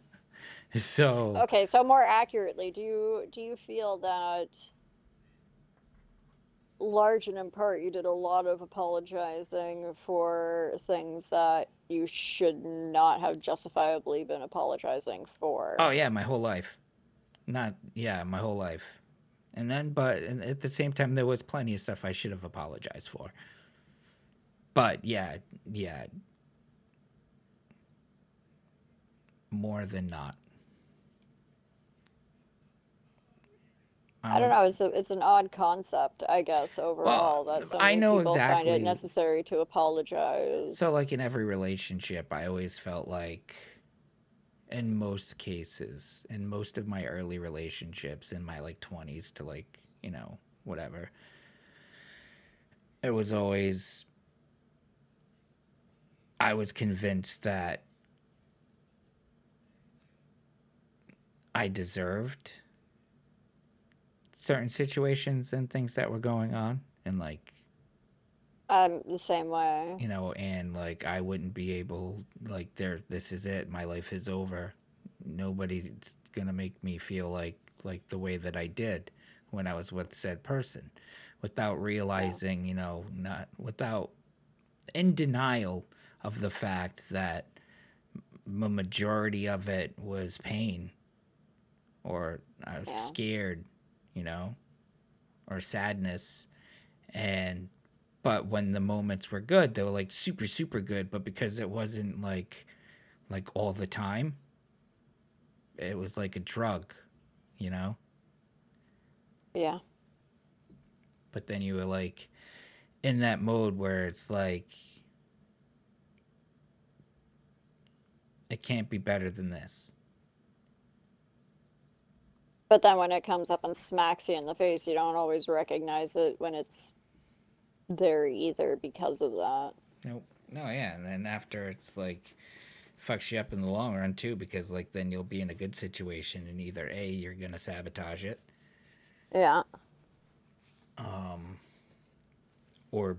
so Okay, so more accurately, do you do you feel that large and in part you did a lot of apologizing for things that you should not have justifiably been apologizing for? oh yeah, my whole life. Not yeah, my whole life. And then but and at the same time there was plenty of stuff I should have apologized for. But yeah, yeah. More than not. I don't know. It's a, it's an odd concept, I guess, overall. that so I know people find exactly. it necessary to apologize. So, like in every relationship, I always felt like, in most cases, in most of my early relationships, in my like 20s to like, you know, whatever, it was always, I was convinced that I deserved certain situations and things that were going on. And like, I'm the same way. you know and like i wouldn't be able like there this is it my life is over nobody's gonna make me feel like like the way that i did when i was with said person without realizing you know not without in denial of the fact that the majority of it was pain or i was Yeah. scared you know or sadness. And but when the moments were good they were like super super good. But because it wasn't like like all the time it was like a drug you know? Yeah. but then you were like in that mode where it's like it can't be better than this But then when it comes up and smacks you in the face, you don't always recognize it when it's there either because of that. Nope. No, yeah, and then after it's like fucks you up in the long run too because like then you'll be in a good situation and either a you're gonna sabotage it Yeah. um or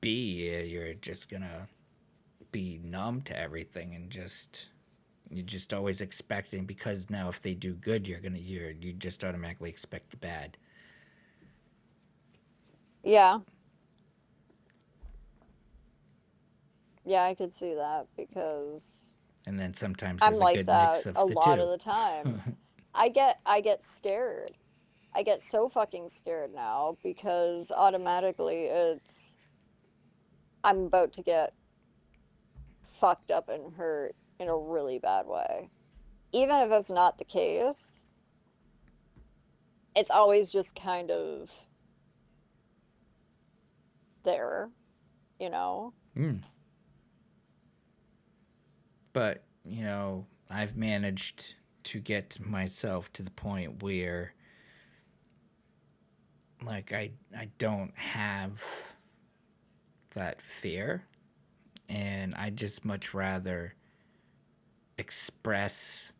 b you're just gonna be numb to everything and just you're just always expecting because now if they do good you're gonna you're you just automatically expect the bad Yeah. Yeah, I could see that because and then sometimes I'm there's a like good that mix of a the lot two of the time. I get I get scared. I get so fucking scared now because automatically it's I'm about to get fucked up and hurt in a really bad way. Even if it's not the case, it's always just kind of there, you know? Mm. But, you know, I've managed to get myself to the point where like I I don't have that fear and I just much rather express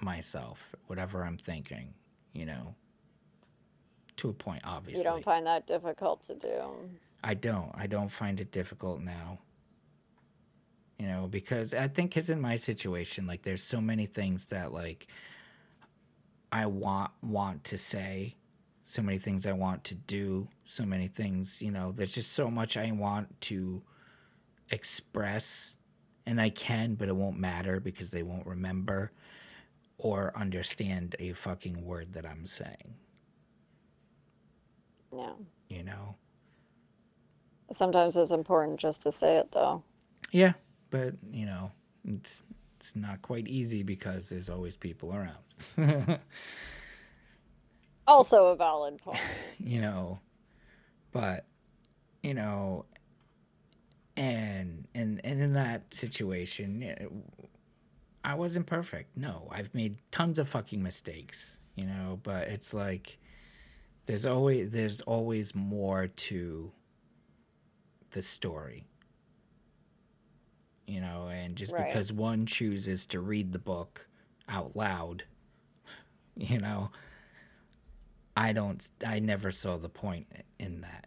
myself whatever I'm thinking, you know. To a point obviously. You don't find that difficult to do. I don't. I don't find it difficult now. You know, because I think cuz in my situation like there's so many things that like I want want to say, so many things I want to do, so many things, you know, there's just so much I want to express and I can, but it won't matter because they won't remember or understand a fucking word that I'm saying, Yeah. you know. Sometimes it's important just to say it though. Yeah, but you know, it's it's not quite easy because there's always people around. Also a valid point. you know, but you know, and and and in that situation, I wasn't perfect. No, I've made tons of fucking mistakes. You know, but it's like there's always there's always more to the story you know and just Right. because one chooses to read the book out loud you know i don't i never saw the point in that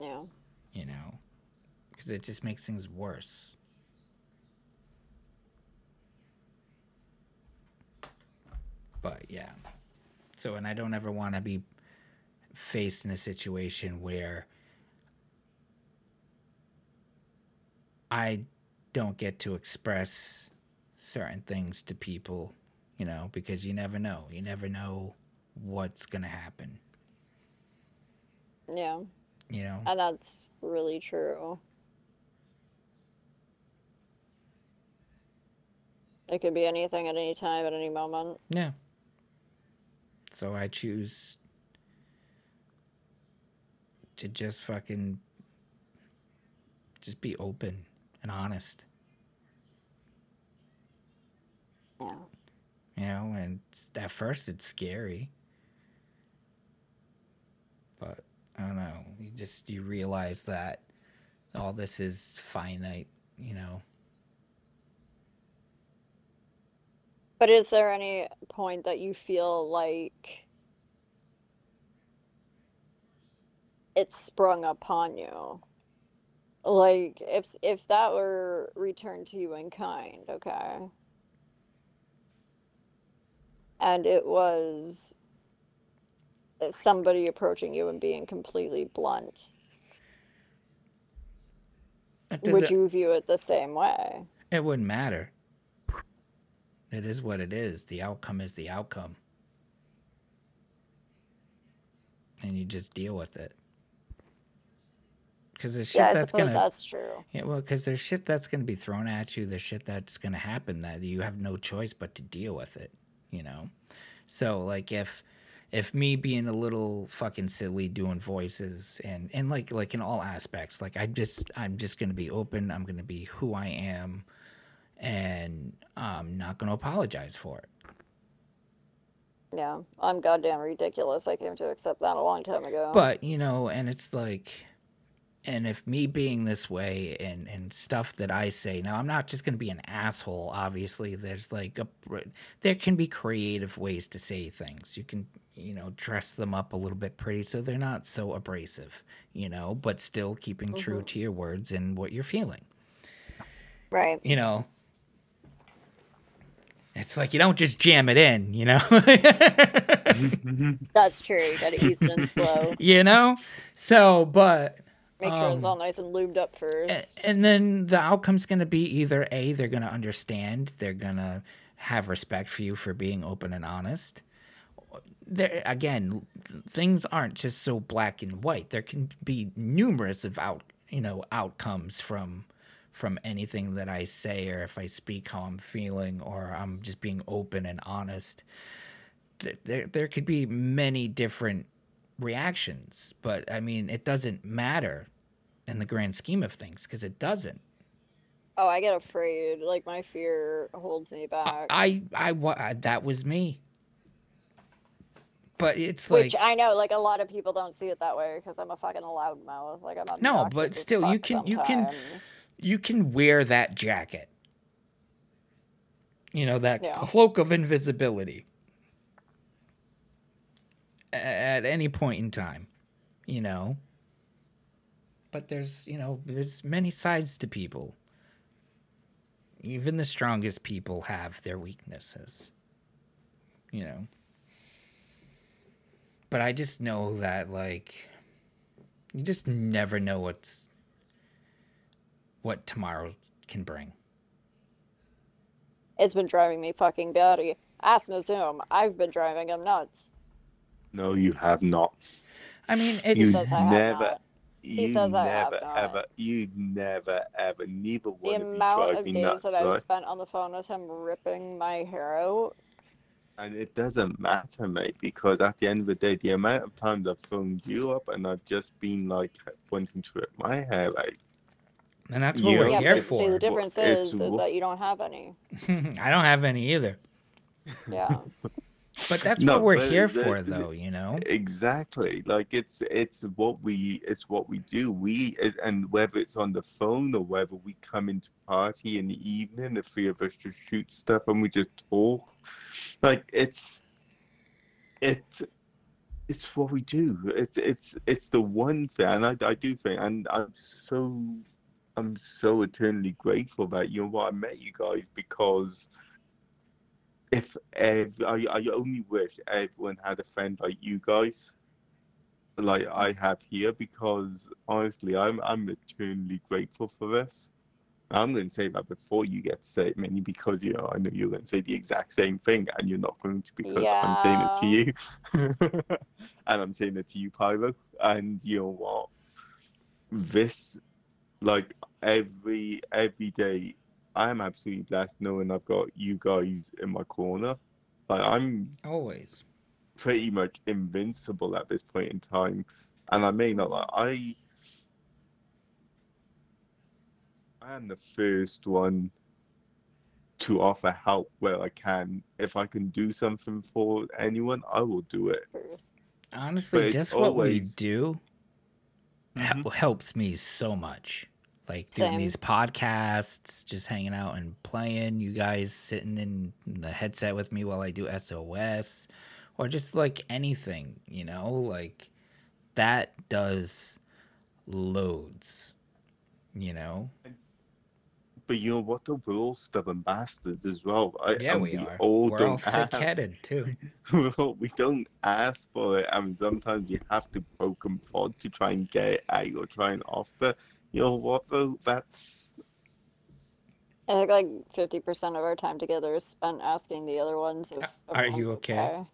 Yeah. you know? Because it just makes things worse. But yeah. So and i don't ever want to be faced in a situation where i don't get to express certain things to people you know because you never know. You never know what's gonna happen. Yeah. You know And that's really true. It could be anything at any time, at any moment. Yeah. So I choose to just fucking just be open and honest, Yeah. you know, and at first it's scary. But I don't know, you just you realize that all this is finite, you know. But is there any point that you feel like it sprung upon you? Like if if that were returned to you in kind, okay? And it was somebody approaching you and being completely blunt. It Would doesn't- you view it the same way? It wouldn't matter. It is what it is. The outcome is the outcome. And you just deal with it. Because there's shit Yeah, I that's gonna that's true. yeah, well, because there's shit that's gonna be thrown at you. There's shit that's gonna happen that you have no choice but to deal with it. You know, so like if if me being a little fucking silly doing voices and and like like in all aspects, like I just I'm just gonna be open. I'm gonna be who I am, and I'm not gonna apologize for it. Yeah, I'm goddamn ridiculous. I came to accept that a long time ago. But you know, and it's like and if me being this way and and stuff that I say now I'm not just going to be an asshole obviously there's like a there can be creative ways to say things you can you know dress them up a little bit pretty so they're not so abrasive you know but still keeping true Mhm. to your words and what you're feeling Right. you know it's like you don't just jam it in you know That's true. You gotta ease it in slow. you know so but Make sure it's Um, all nice and lubed up first. And then the outcome's going to be either A, they're going to understand, they're going to have respect for you for being open and honest. There again, things aren't just so black and white. There can be numerous of out, you know, outcomes from from anything that I say or if I speak how I'm feeling or I'm just being open and honest. There there could be many different reactions, but I mean, it doesn't matter in the grand scheme of things because it doesn't. Oh, I get afraid. Like my fear holds me back. I, I, I that was me. But it's like. Which like I know, like a lot of people don't see it that way because I'm a fucking loudmouth. Like I'm not. No, but still, you can- you can- you can wear that jacket. You know that Yeah. cloak of invisibility at any point in time, you know. But there's, you know, there's many sides to people. Even the strongest people have their weaknesses. You know. But I just know that like you just never know what's what tomorrow can bring. It's been driving me fucking batty. Ask Nazum. I've been driving him nuts. no, you have not. I mean, You it's says I have never, not. you says I have never not. ever, you never ever, neither The one of you amount of days nuts, that I've right? spent on the phone with him ripping my hair out. And it doesn't matter, mate, because at the end of the day, the amount of times I've phoned you up and I've just been like wanting to rip my hair out. and that's what you we're yeah, here but for. see, the difference it's is, is that you don't have any. I don't have any either. Yeah. But that's No, what we're here the- for, the- though. You know. Exactly. Like it's it's what we it's what we do. We and whether it's on the phone or whether we come into party in the evening, the three of us just shoot stuff and we just talk. Like it's it's it's what we do. It's it's it's the one thing, and I, I do think, and I'm so I'm so eternally grateful that you know what I met you guys because if ev- I, I only wish everyone had a friend like you guys, like I have here, because honestly, I'm I'm eternally grateful for this. I'm going to say that before you get to say it, mainly because you know I know you're going to say the exact same thing, and you're not going to because I'm saying it to you, and I'm saying it to you, Pyro. And you know what? This, like every every day, I am absolutely blessed knowing I've got you guys in my corner. Like I'm Always. pretty much invincible at this point in time, and I may not like I. I am the first one to offer help where I can. If I can do something for anyone, I will do it. Honestly, just what we always- do Mhm. helps me so much. Like doing Same. these podcasts, just hanging out and playing. You guys sitting in the headset with me while I do SOS, or just like anything, you know, like that does loads. You know, But you know what? Though we're all stubborn bastards as well. Right? yeah, And we are. All We're all don't ask. thick-headed too. we don't ask for it, I and sometimes you have to poke and prod to try and get it out or try and offer. You know what? Though that's I think like 50% of our time together is spent asking the other ones if Are you okay?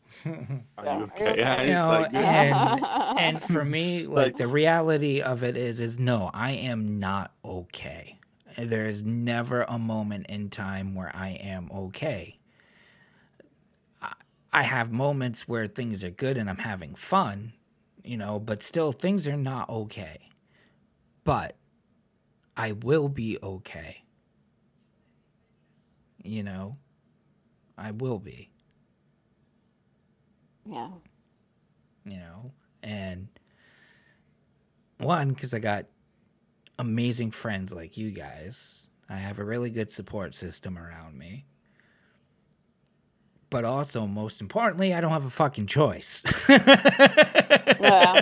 are Yeah, you are you okay? okay? And You know, like, and and for me, like Like- the reality of it is, is no, I am not okay. There is never a moment in time where I am okay. I- I have moments where things are good and I'm having fun, you know, but still things are not okay. But I will be okay. You know, I will be. Yeah. you know and one because i got amazing friends like you guys. I have a really good support system around me. But also, most importantly, I don't have a fucking choice. yeah.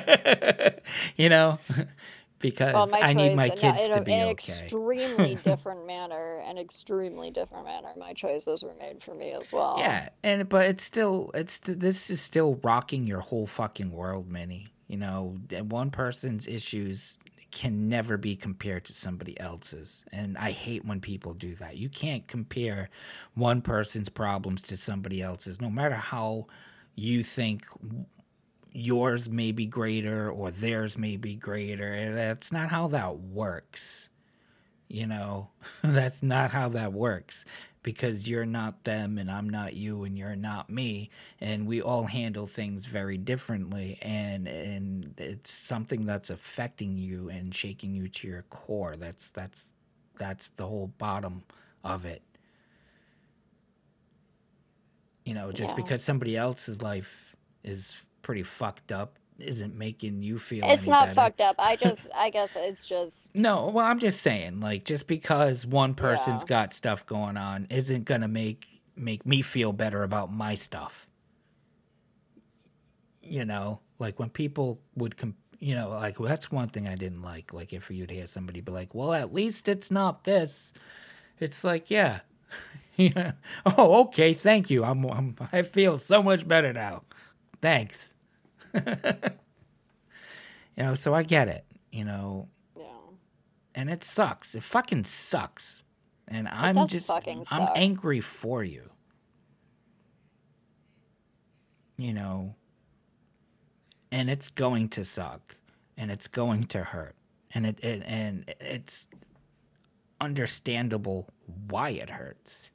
You know, because Well, I need my uh, a- kids to be in an okay. extremely different manner, an extremely different manner. My choices were made for me as well. Yeah, and but it's still it's this is still rocking your whole fucking world, Minnie. You know, one person's issues can never be compared to somebody else's, and I hate when people do that. You can't compare one person's problems to somebody else's, no matter how you think yours may be greater or theirs may be greater. That's not how that works. You know, that's not how that works because you're not them and I'm not you and you're not me and we all handle things very differently and and it's something that's affecting you and shaking you to your core. That's that's that's the whole bottom of it. You know, just Yeah. because somebody else's life is pretty fucked up isn't making you feel It's not better. fucked up. I just, I guess it's just. No, well, I'm just saying, like, just because one person's Yeah. got stuff going on isn't gonna make make me feel better about my stuff. You know, like when people would, com- you know, like well, that's one thing I didn't like. Like if you'd hear somebody be like, "Well, at least it's not this," it's like, yeah, yeah. Oh, okay, thank you. I'm, I'm I feel so much better now. Thanks. you know, so I get it. You know, Yeah. and it sucks. It fucking sucks. And I'm just fucking I'm suck. angry for you. You know, and it's going to suck and it's going to hurt. And it, it and it's understandable why it hurts.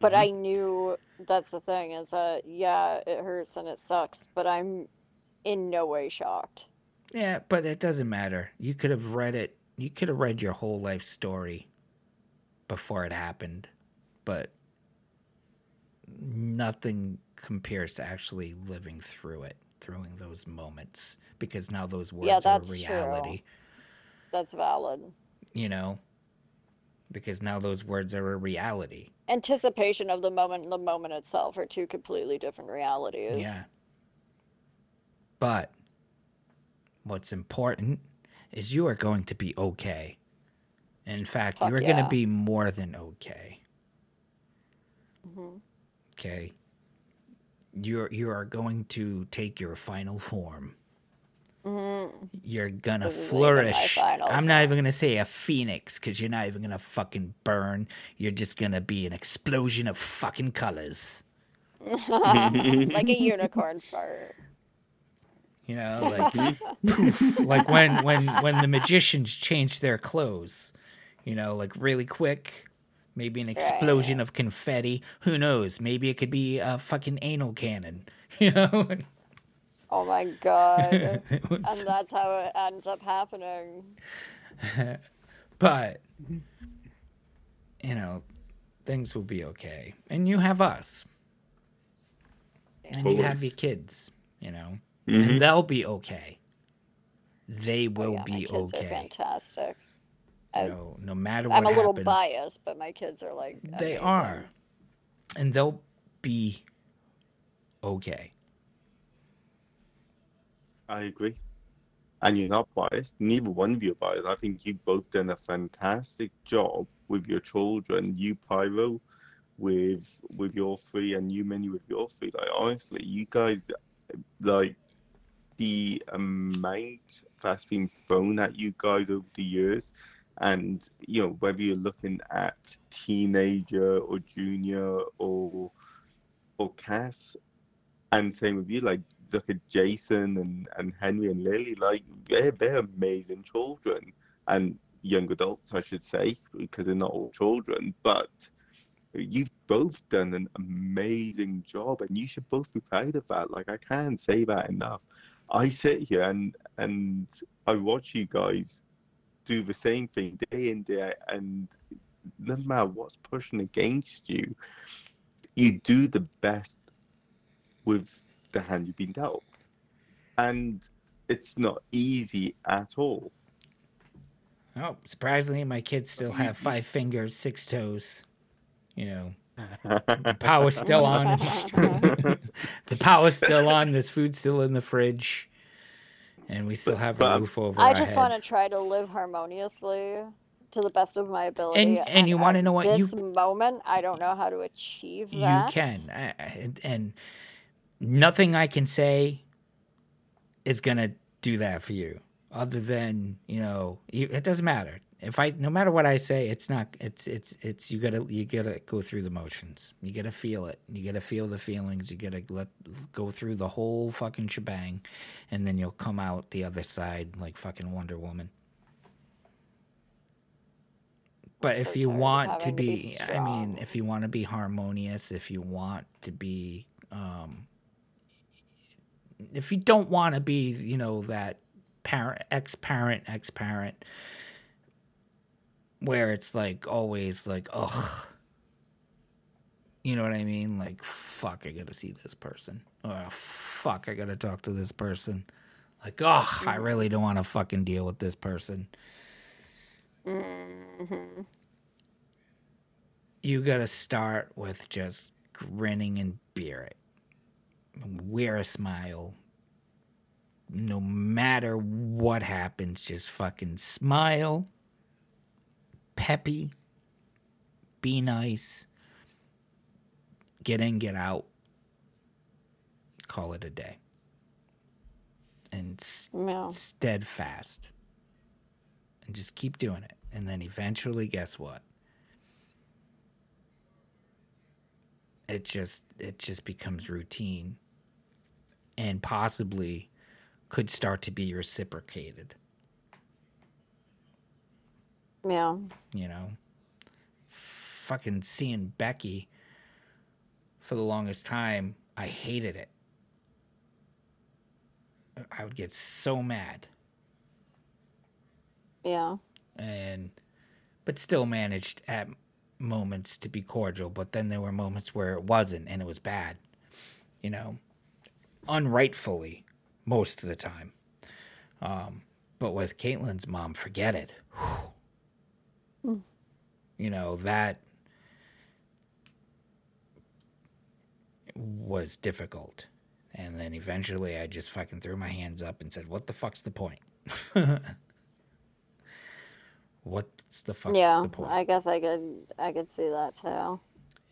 But Mm-hmm. I knew that's the thing is that, yeah, it hurts and it sucks, but I'm in no way shocked. Yeah, but it doesn't matter. You could have read it. You could have read your whole life story before it happened, but nothing compares to actually living through it, through those moments, because now those words Yeah, are that's reality. That's valid. You know, because now those words are a reality. Anticipation of the moment and the moment itself are two completely different realities. Yeah. But what's important is you are going to be okay. In fact, Fuck you are going to be more than okay. Mhm. Okay. You're you are going to take your final form. Mhm. You're gonna This isn't even my flourish. I'm not even gonna say a phoenix because you're not even gonna fucking burn. You're just gonna be an explosion of fucking colors. like a unicorn fart. You know, like poof, like when when when the magicians change their clothes. You know, like really quick. Maybe an explosion of confetti. Who knows? Maybe it could be a fucking anal cannon. You know. Oh my god. Was- and that's how it ends up happening. but you know, things will be okay, and you have us, and you have your kids. You know, Mhm. and they'll be okay. They Oh, will yeah, my be kids are okay. fantastic. You I- know, no matter what I'm what a little biased, but my kids are like they are, and they'll be okay. I agree. And you're not biased. Neither one of you are biased. I think you've both done a fantastic job with your children. You, Pyro, with with your three, and you, Minnie, with your three. Like honestly, you guys, like the amount that's been thrown at you guys over the years, and you know whether you're looking at teenager or junior or or Cass, and same with you, like look at Jason and, and Henry and Lily, like they're they're amazing children and young adults, I should say, because they're not all children. But you've both done an amazing job, and you should both be proud of that. Like I can't say that enough. I sit here and and I watch you guys do the same thing day in day out, and no matter what's pushing against you, you do the best with the hand you've been dealt. And it's not easy at all. Oh, surprisingly, my kids still have five fingers, six toes. You know, the power's still on. the power's still on. There's food still in the fridge, and we still have a roof over I our just want to try to live harmoniously to the best of my ability. And- and you wanna know what? You- This moment, I don't know how to achieve that. You can, I- I- and nothing I can say is gonna do that for you. Other than you know, it doesn't matter. If I, no matter what I say, it's not. It's it's it's. You gotta you gotta go through the motions. You gotta feel it. You gotta feel the feelings. You gotta let go through the whole fucking shebang, and then you'll come out the other side like fucking Wonder Woman. But if you want to to be, I mean, if you want to be harmonious, if you want to be, um, if you don't want to be, you know, that parent, ex parent, ex parent, where it's like always like, oh, you know what I mean? Like, fuck, I gotta see this person. Or fuck, I gotta talk to this person. Like, oh, I really don't want to fucking deal with this person. hmm you gotta start with just grinning and bear it. Wear a smile. No matter what happens, just fucking smile. Peppy. Be nice. Get in, get out. Call it a day. And s- Yeah. steadfast. And just keep doing it. And then eventually, guess what? It just it just becomes routine and possibly could start to be reciprocated, Yeah. you know. Fucking seeing Becky for the longest time, I hated it. I would get so mad. Yeah. and but still managed at moments to be cordial but then there were moments where it wasn't and it was bad you know unrightfully most of the time um but with caitlin's mom forget it Whew. you know that was difficult and then eventually i just fucking threw my hands up and said what the fuck's the point what's the fuck's yeah. the point I guess I could I could see that too.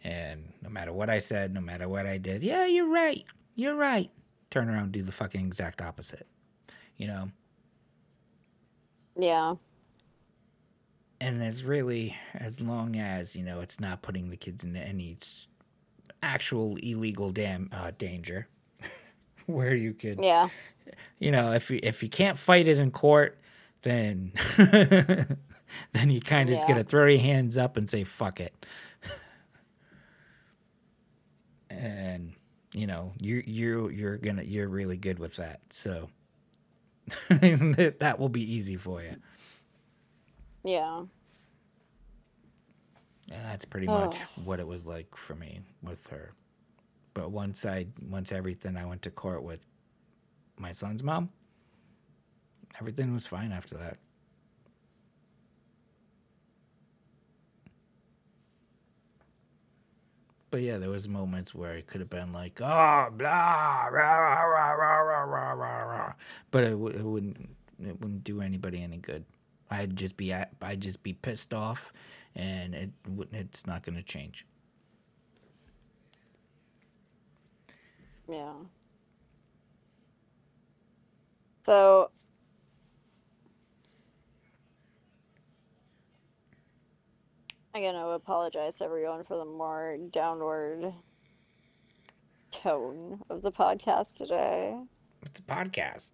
and no matter what I said, no matter what I did, yeah, you're right. You're right. Turn around and do the fucking exact opposite. You know? Yeah. And as really, as long as, you know, it's not putting the kids into any actual illegal dam- uh, danger, where you could, Yeah. you know, if you, if you can't fight it in court, then then you kind of just Yeah. gotta throw your hands up and say fuck it. and you know, you you you're gonna you're really good with that, so that will be easy for you. Yeah. And that's pretty much Oh. what it was like for me with her. But once I once everything I went to court with my son's mom, everything was fine after that. But yeah, there was moments where it could have been like, oh, blah, rah, rah, rah, rah, rah, rah, rah, but it, w- it wouldn't, it wouldn't do anybody any good. I'd just be, I'd just be pissed off, and it wouldn't, it's not going to change. Yeah. So I'm gonna apologize to everyone for the more downward tone of the podcast today. It's a podcast.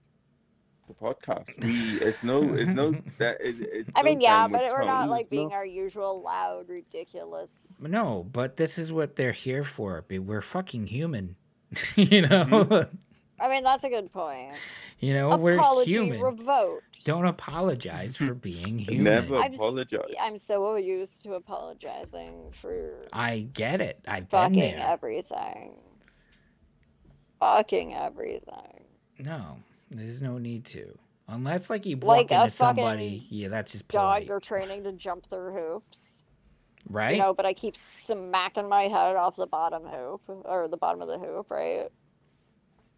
The podcast. We it's no it's no that it, it's I no mean, yeah, downward but we're not like it's no- being our usual loud, ridiculous. No, but this is what they're here for. We're fucking human. you know, I mean, that's a good point. you know, we're Apology human. revoked. Don't apologize for being human. Never I'm apologize. I'm so used to apologizing for I get it. I've been fucking there. everything. Fucking everything. No, there's no need to. Unless like you bump Like into somebody, yeah, that's just Dog, polite, you're training to jump through hoops. right? You know, but I keep smacking my head off the bottom hoop or the bottom of the hoop, right?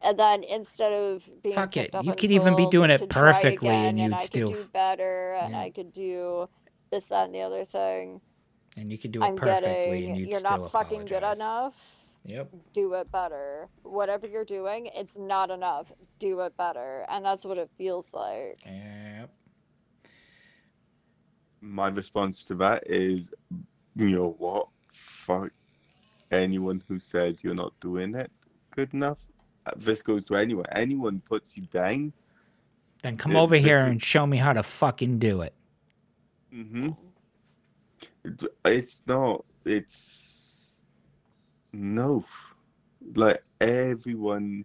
And then instead of being Fuck it, up you could even be doing it to try perfectly and you'd I still could do better, and Yeah. I could do this, that, and the other thing. and you could do it I'm perfectly, getting and you'd you're still not fucking good enough. Yep. Do it better. Whatever you're doing, it's not enough. Do it better, and that's what it feels like. Yep. My response to that is, you know what? Fuck anyone who says you're not doing it good enough. This goes to anyone. Anyone puts you down. Then come Yeah, over here is- and show me how to fucking do it. Mm-hmm. It's not. It's no. Like everyone,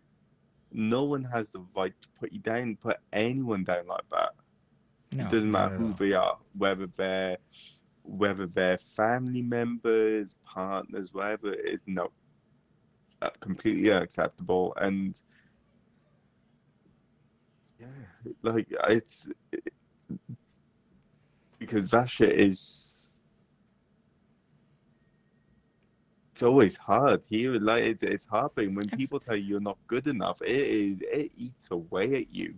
no one has the right to put you down, put anyone down like that. No, it doesn't matter who they are, whether they're whether they're family members, partners, whatever it is. No, completely unacceptable. And yeah, like it's because that shit is it's always hard here. Like it's it's heartbreaking when It's- people tell you you're not good enough. It is it eats away at you.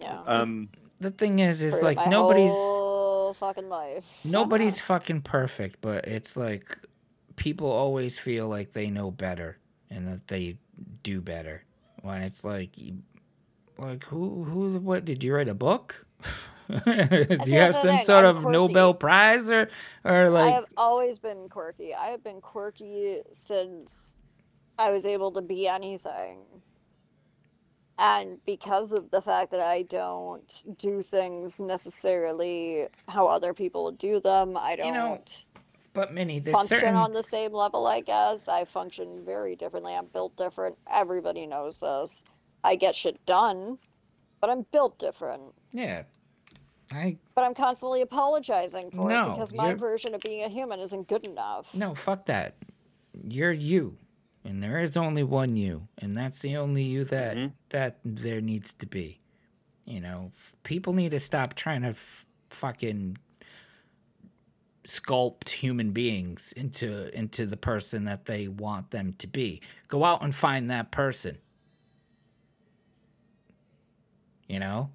Yeah. Um. The thing is, is like my nobody's whole fucking life. nobody's fucking perfect, but it's like people always feel like they know better and that they do better. When it's like, like who who what did you write a book? do you have some sort I'm of quirky. Nobel Prize or or like? I have always been quirky. I have been quirky since I was able to be anything. And because of the fact that I don't do things necessarily how other people do them, I don't You know, but Minnie, there's function certain on the same level, I guess. I function very differently. I'm built different. Everybody knows this. I get shit done, but I'm built different. yeah. I But I'm constantly apologizing for No, it because my you're- version of being a human isn't good enough. No, fuck that. You're you. And there is only one you, and that's the only you that Mhm. that there needs to be. You know, f- people need to stop trying to f- fucking sculpt human beings into into the person that they want them to be. Go out and find that person. You know?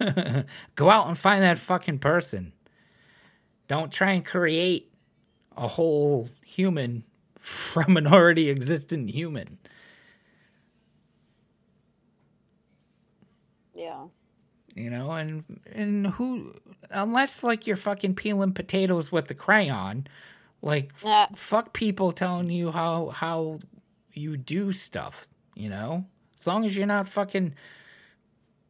Yeah. Go out and find that fucking person. Don't try and create a whole human from an already existent human. Yeah. You know, and and who unless like you're fucking peeling potatoes with the crayon, like f- fuck people telling you how how you do stuff, you know? As long as you're not fucking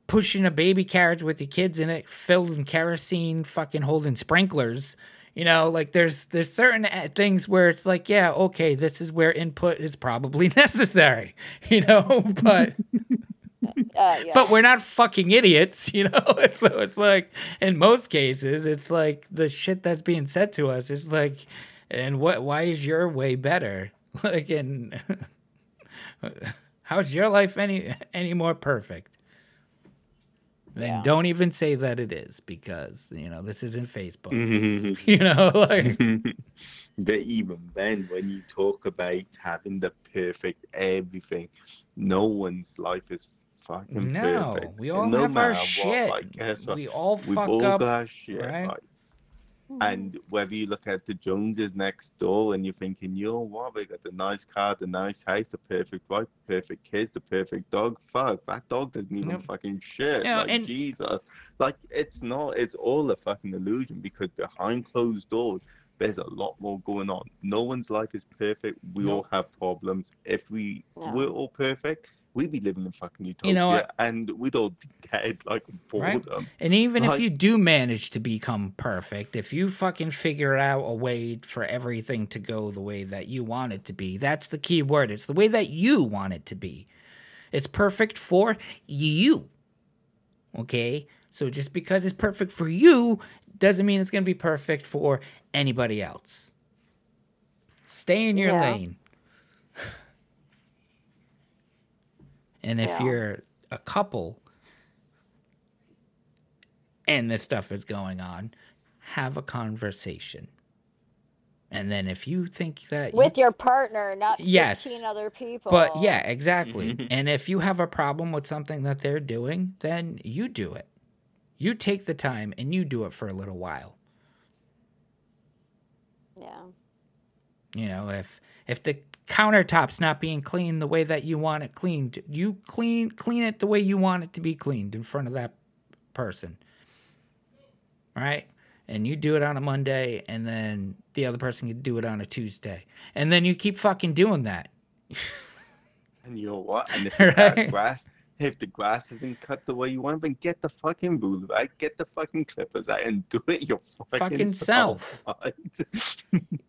pushing a baby carriage with your kids in it filled in kerosene, fucking holding sprinklers. You know, like there's there's certain uh, things where it's like, yeah, okay, this is where input is probably necessary, you know, but Uh, yeah. but we're not fucking idiots, you know. so it's like in most cases, it's like the shit that's being said to us is like, and what? Why is your way better? Like, and how's your life any any more perfect? Then Yeah. don't even say that it is because you know this isn't Facebook. Mhm. You know, like but even then, when you talk about having the perfect everything, no one's life is fucking No, perfect. we all And no have our matter shit. What, like, guess what? we all We've fuck all up. got our shit, right? right? And whether you look at the Joneses next door and you're thinking, you know what, they got the nice car, the nice house, the perfect wife, perfect kids, the perfect dog. Fuck, that dog doesn't even Yep. fucking shit. You know, like, and- Jesus. Like, it's not, it's all a fucking illusion because behind closed doors, there's a lot more going on. No one's life is perfect. We No. all have problems. If we No. were all perfect, we'd be living in fucking utopia You know and we'd all be dead like Right. boredom. And even if you do manage to become perfect, if you fucking figure out a way for everything to go the way that you want it to be, that's the key word. It's the way that you want it to be. It's perfect for you. Okay? So just because it's perfect for you doesn't mean it's going to be perfect for anybody else. Stay in your Yeah. lane. And if Yeah. you're a couple and this stuff is going on, have a conversation. And then if you think that you- With your partner, not 15 Yes. other people. But yeah, exactly. Mhm. and if you have a problem with something that they're doing, then you do it. You take the time and you do it for a little while. Yeah. You know, if if the countertop's not being cleaned the way that you want it cleaned, you clean clean it the way you want it to be cleaned in front of that person. Right? And you do it on a Monday and then the other person can do it on a Tuesday. And then you keep fucking doing that. And you know what? And if the Right. grass, if the grass isn't cut the way you want, then get the fucking ruler out, get the fucking clippers out, and do it your fucking, Fucking self. right?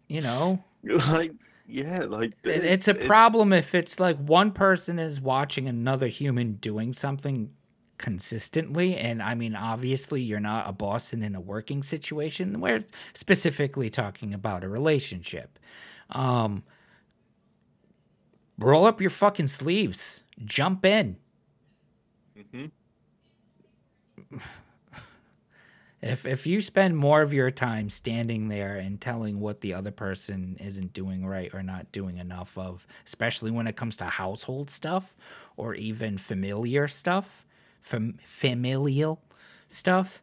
You know? like, yeah, like It- It's a problem if it's like one person is watching another human doing something consistently. And I mean, obviously, you're not a boss and in a working situation. We're specifically talking about a relationship. Um, roll up your fucking sleeves, jump in. Mhm. If if you spend more of your time standing there and telling what the other person isn't doing right or not doing enough of, especially when it comes to household stuff or even familiar stuff, fam- familial stuff,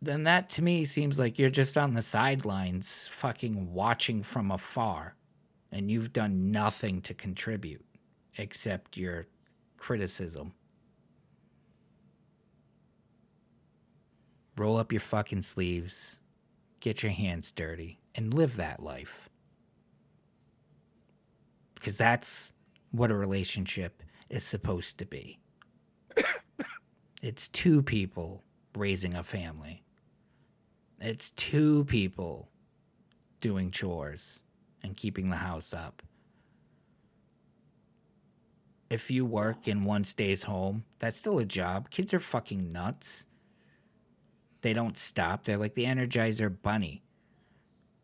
then that to me seems like you're just on the sidelines fucking watching from afar and you've done nothing to contribute except your criticism. Roll up your fucking sleeves, get your hands dirty, and live that life. Because that's what a relationship is supposed to be. it's two people raising a family, it's two people doing chores and keeping the house up. If you work and one stays home, that's still a job. Kids are fucking nuts they don't stop. They're like the Energizer Bunny.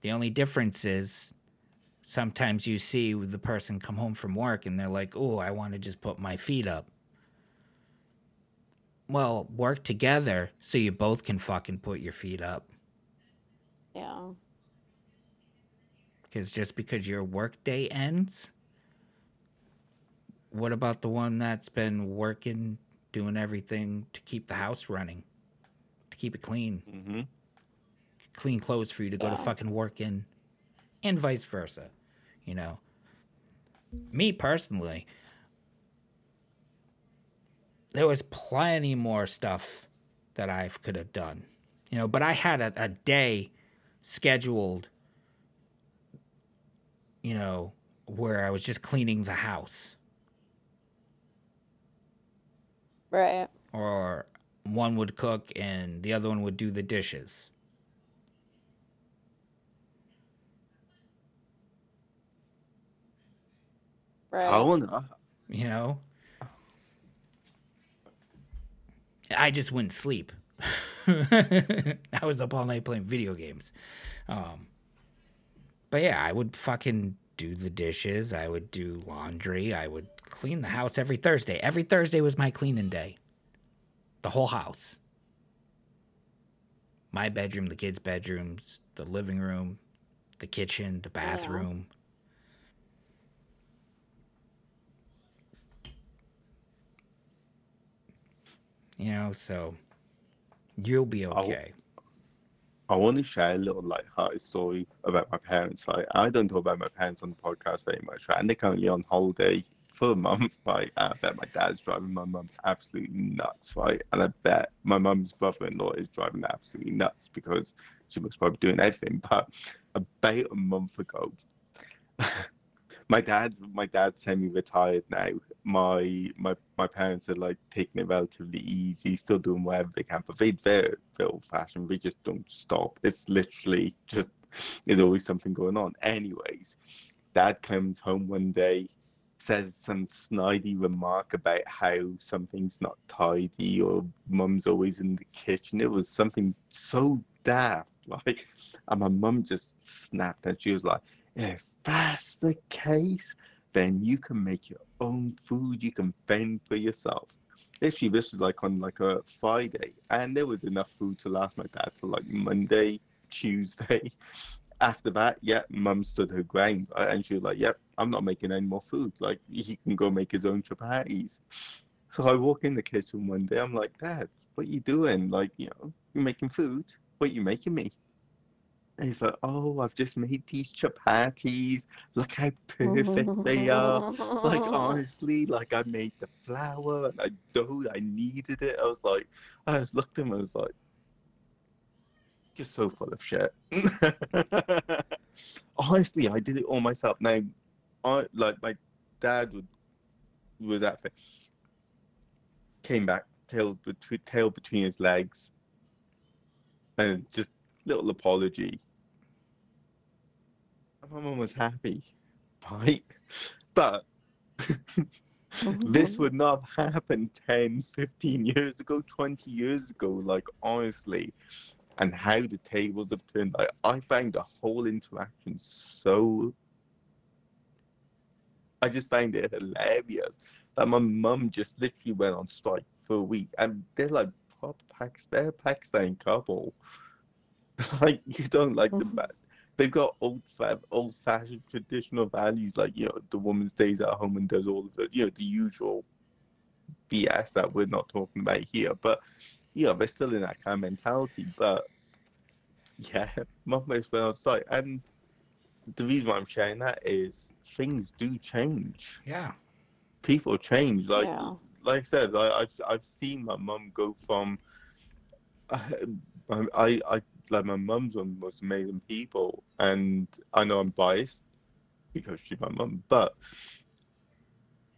The only difference is sometimes you see the person come home from work and they're like, oh, I want to just put my feet up. Well, work together so you both can fucking put your feet up. Yeah. Because just because your work day ends, what about the one that's been working, doing everything to keep the house running, to keep it clean? Mhm. clean clothes for you to go to fucking work in and vice versa you know me personally there was plenty more stuff that i could have done you know but i had a, a day scheduled you know where i was just cleaning the house Right. or one would cook and the other one would do the dishes. Right. Oh no. you know? I just wouldn't sleep. I was up all night playing video games. Um but yeah i would fucking do the dishes. I would do laundry. I would clean the house every thursday. Every thursday was my cleaning day the whole house. My bedroom the kids bedrooms the living room the kitchen the bathroom. You know so you'll be okay. I want to share a little light-hearted story about my parents. Like, I don't talk about my parents on the podcast very much, right? And they're currently on holiday for a month, right? And I bet my dad's driving my mum absolutely nuts, right? And I bet my mum's brother-in-law is driving absolutely nuts because she was probably doing everything. But about a month ago, my dad, my dad's semi-retired now. My my my parents are like taking it relatively easy, still doing whatever they can, but they they're, they're old-fashioned. They just don't stop. It's literally just there's always something going on. Anyways, dad comes home one day, says some snidey remark about how something's not tidy or mum's always in the kitchen. It was something so daft, like, and my mum just snapped and she was like, "If that's the case, then you can make your own food. You can fend for yourself." literally this was like on like a Friday, and there was enough food to last my dad till like Monday, Tuesday. After that, yeah, mum stood her ground, uh, and she was like, "Yep, I'm not making any more food. Like he can go make his own chapatis." So I walk in the kitchen one day. I'm like, "Dad, what you doing? Like, you know, you're making food? What you making me?" And he's like, "Oh, I've just made these chapatis. Look how perfect they are." like honestly, like I made the flour and I dough, I kneaded it. I was like, I just looked at him, I was like, you're so full of shit. honestly, I did it all myself. Now, I like my dad would was that thing. Came back, tail between tail between his legs, and just little apology. And my mum was happy, right? But this oh. would not have happened 10, 15 years ago, 20 years ago, like honestly. And how the tables have turned. Like, I found the whole interaction so. I just found it hilarious that my mum just literally went on strike for a week. And they're like proper Pakistan, they're a Pakistan couple. like, you don't like the Mhm. they've got old fa- old fashioned traditional values like you know the woman stays at home and does all of the you know the usual BS that we're not talking about here. But you know they're still in that kind of mentality. But yeah, mum makes well outside, and the reason why I'm sharing that is things do change. Yeah. People change. Like Yeah. like I said, I, I've I've seen my mum go from. I, I I like my mum's one of the most amazing people, and I know I'm biased because she's my mum, but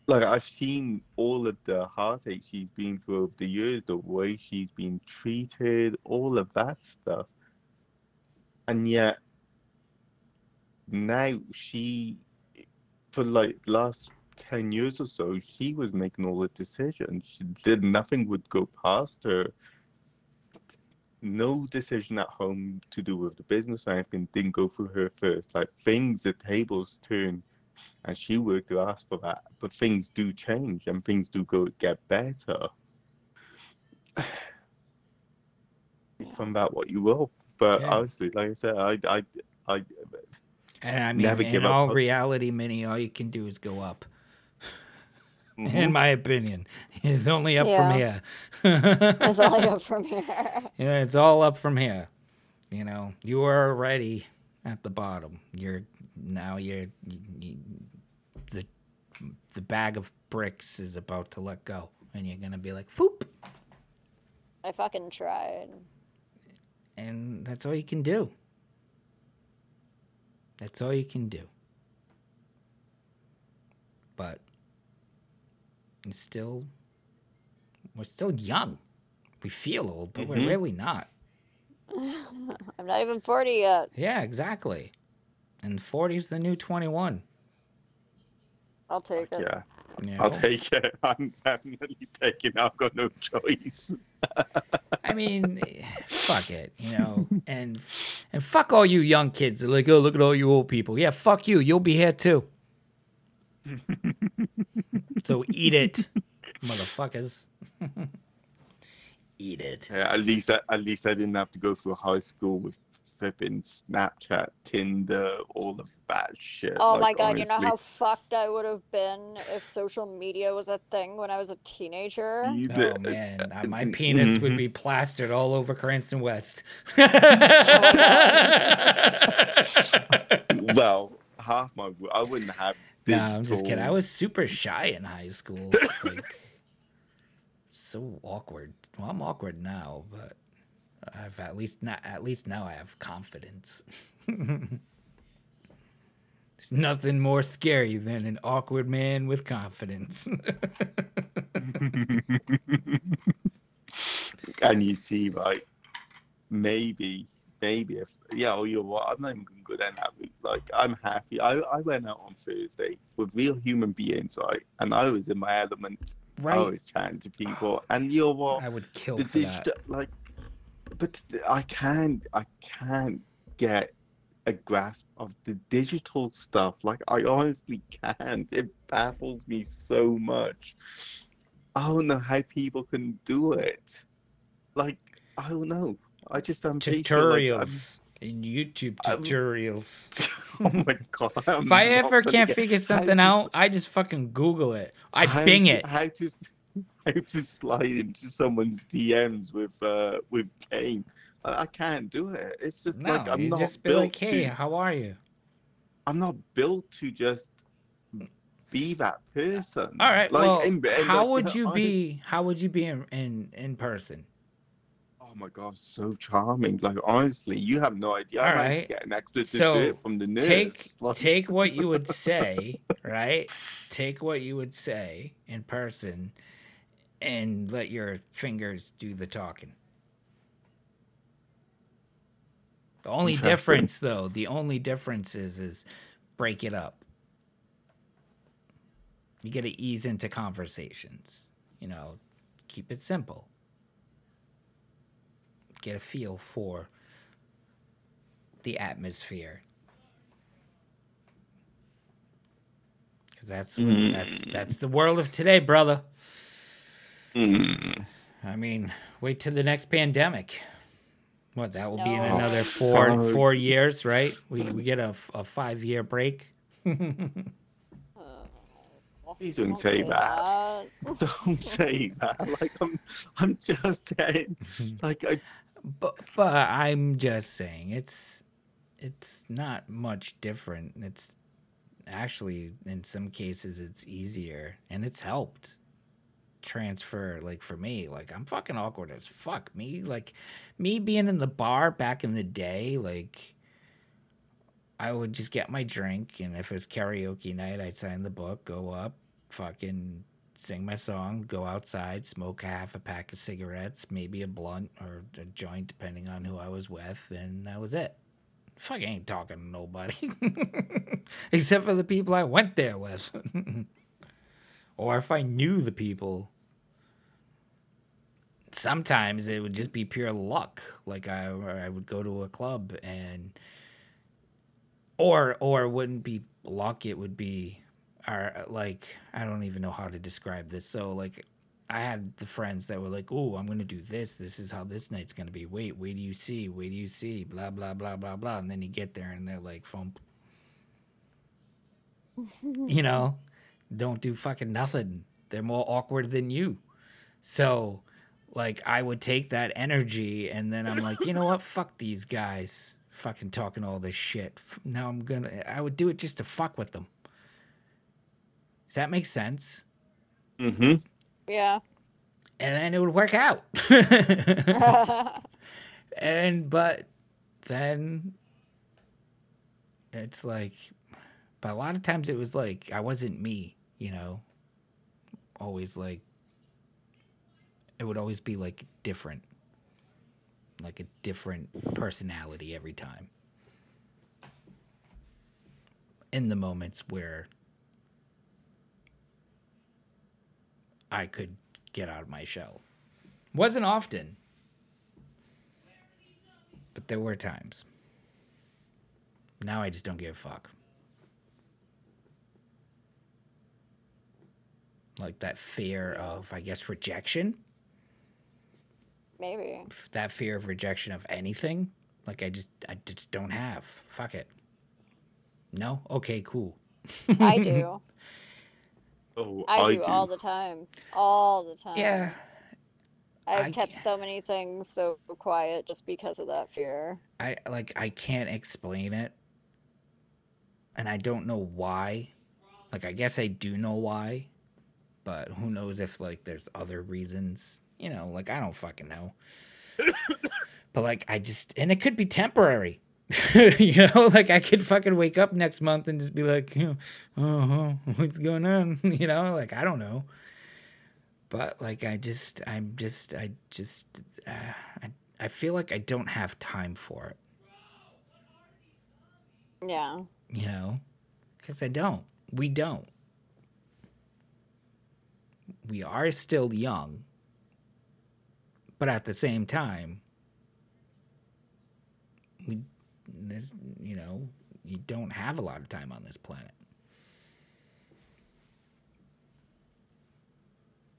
like I've seen all of the heartache she's been through over the years, the way she's been treated, all of that stuff, and yet now she, for like last 10 years or so, she was making all the decisions. She did nothing would go past her. No decision at home to do with the business or anything didn't go through her first. Like things, the tables turn, and she worked her ass for that. But things do change and things do go get better. From that, what you will. But Yeah. honestly, like I said, I, I, I, And I mean, Never in give up all hope. reality, Mini, all you can do is go up. Mhm. In my opinion, it's only up from here. It's all up from here. Yeah, it's all up from here. You know, you are already at the bottom. You're now you're you, you, the the bag of bricks is about to let go, and you're gonna be like, "Foop," I fucking tried. and that's all you can do. That's all you can do. But it's still, we're still young. We feel old, but we're Mhm. really not. I'm not even 40 yet. Yeah, exactly. And 40's the new 21. I'll take it. yeah, Yeah. I'll take it. I'm definitely taking. it. I've got no choice. I mean, fuck it, you know, and and fuck all you young kids. They're like, oh, look at all you old people. Yeah, fuck you. You'll be here too. so eat it, motherfuckers. eat it. Yeah, at least, I, at least I didn't have to go through high school with flipping Snapchat, Tinder, all of that shit. Oh like, my god, you know how fucked I would have been if social media was a thing when I was a teenager? Oh man, uh, my penis would Mhm. be plastered all over Cranston West. well, half my I wouldn't have. No, I'm just kidding. I was super shy in high school. Like, so awkward. Well, I'm awkward now, but I've at least not. At least now I have confidence. There's nothing more scary than an awkward man with confidence. and you see, right? Maybe, maybe if yeah, oh, you're what? I'm not even gonna go down that route. Like, I'm happy. I I went out on Thursday with real human beings, right? And I was in my element. Right. I was chatting to people, and you know what? I would kill the for that. like, but I can't, I can't get a grasp of the digital stuff. Like, I honestly can't. It baffles me so much. I don't know how people can do it. Like I don't know. I just don't tutorials in YouTube I'm- tutorials. oh my god! if I ever can't figure something out, I just fucking Google it. I Bing it. How to how to slide into someone's DMs with uh with Kane? I, I can't do it. It's just No, like I'm not just built like, "Hey, to. how are you?" I'm not built to just be that person. All right. Like, well, in- in- how like, would you I- be? How would you be in in, in person? Oh my god, so charming! Like honestly, you have no idea. I All might right. get an extra So, from the nurse. Take like, take what you would say, right? Take what you would say in person, and let your fingers do the talking. The only difference, though, the only difference is is break it up. You got to ease into conversations. You know, keep it simple. Get a feel for the atmosphere. Cause that's what, mm. that's that's the world of today, brother. Mm, I mean, wait till the next pandemic. What that will be in another four Fuck. four years, right? We we get a, a five year break. Please don't say that. that. Don't say that. Like I'm, I'm just saying. Like I, But but I'm just saying it's it's not much different. It's actually in some cases it's easier and it's helped transfer like for me like I'm fucking awkward as fuck me like me being in the bar back in the day like I would just get my drink and if it was karaoke night I'd sign the book go up fucking sing my song, go outside, smoke half a pack of cigarettes, maybe a blunt or a joint, depending on who I was with, and that was it. Fuck, I ain't talking to nobody. Except for the people I went there with. or if I knew the people. Sometimes it would just be pure luck. Like I, I would go to a club and, or or it wouldn't be luck. It would be are like I don't even know how to describe this. So like I had the friends that were like, "Oh, I'm gonna do this. This is how this night's gonna be. Wait, wait do you see? Wait do you see? Blah blah blah blah blah." And then you get there and they're like, "Fump." you know, don't do fucking nothing. They're more awkward than you. So, like, I would take that energy and then I'm like, you know what? Fuck these guys. Fucking talking all this shit. Now I'm gonna. I would do it just to fuck with them. Does that make sense? mm-hmm. Yeah. And then it would work out. and but then it's like but a lot of times it was like I wasn't me, you know. Always like it would always be like different. Like a different personality every time. In the moments where I could get out of my shell. Wasn't often, but there were times. Now I just don't give a fuck. Like that fear of, I guess, rejection. Maybe. That fear of rejection of anything. Like I just, I just don't have. Fuck it. No. Okay. Cool. I do. Oh, I, do, all the time. All the time. Yeah. I've I kept ca- so many things so quiet just because of that fear. I like I can't explain it. And I don't know why. Like I guess I do know why, but who knows if like there's other reasons. You know, like I don't fucking know. but like I just and it could be temporary. you know, like I could fucking wake up next month and just be like, you know, oh, what's going on? You know, like I don't know. But like I just I'm just I just uh, I I feel like I don't have time for it. Yeah. you know because i don't we don't we are still young but at the same time we this you know you don't have a lot of time on this planet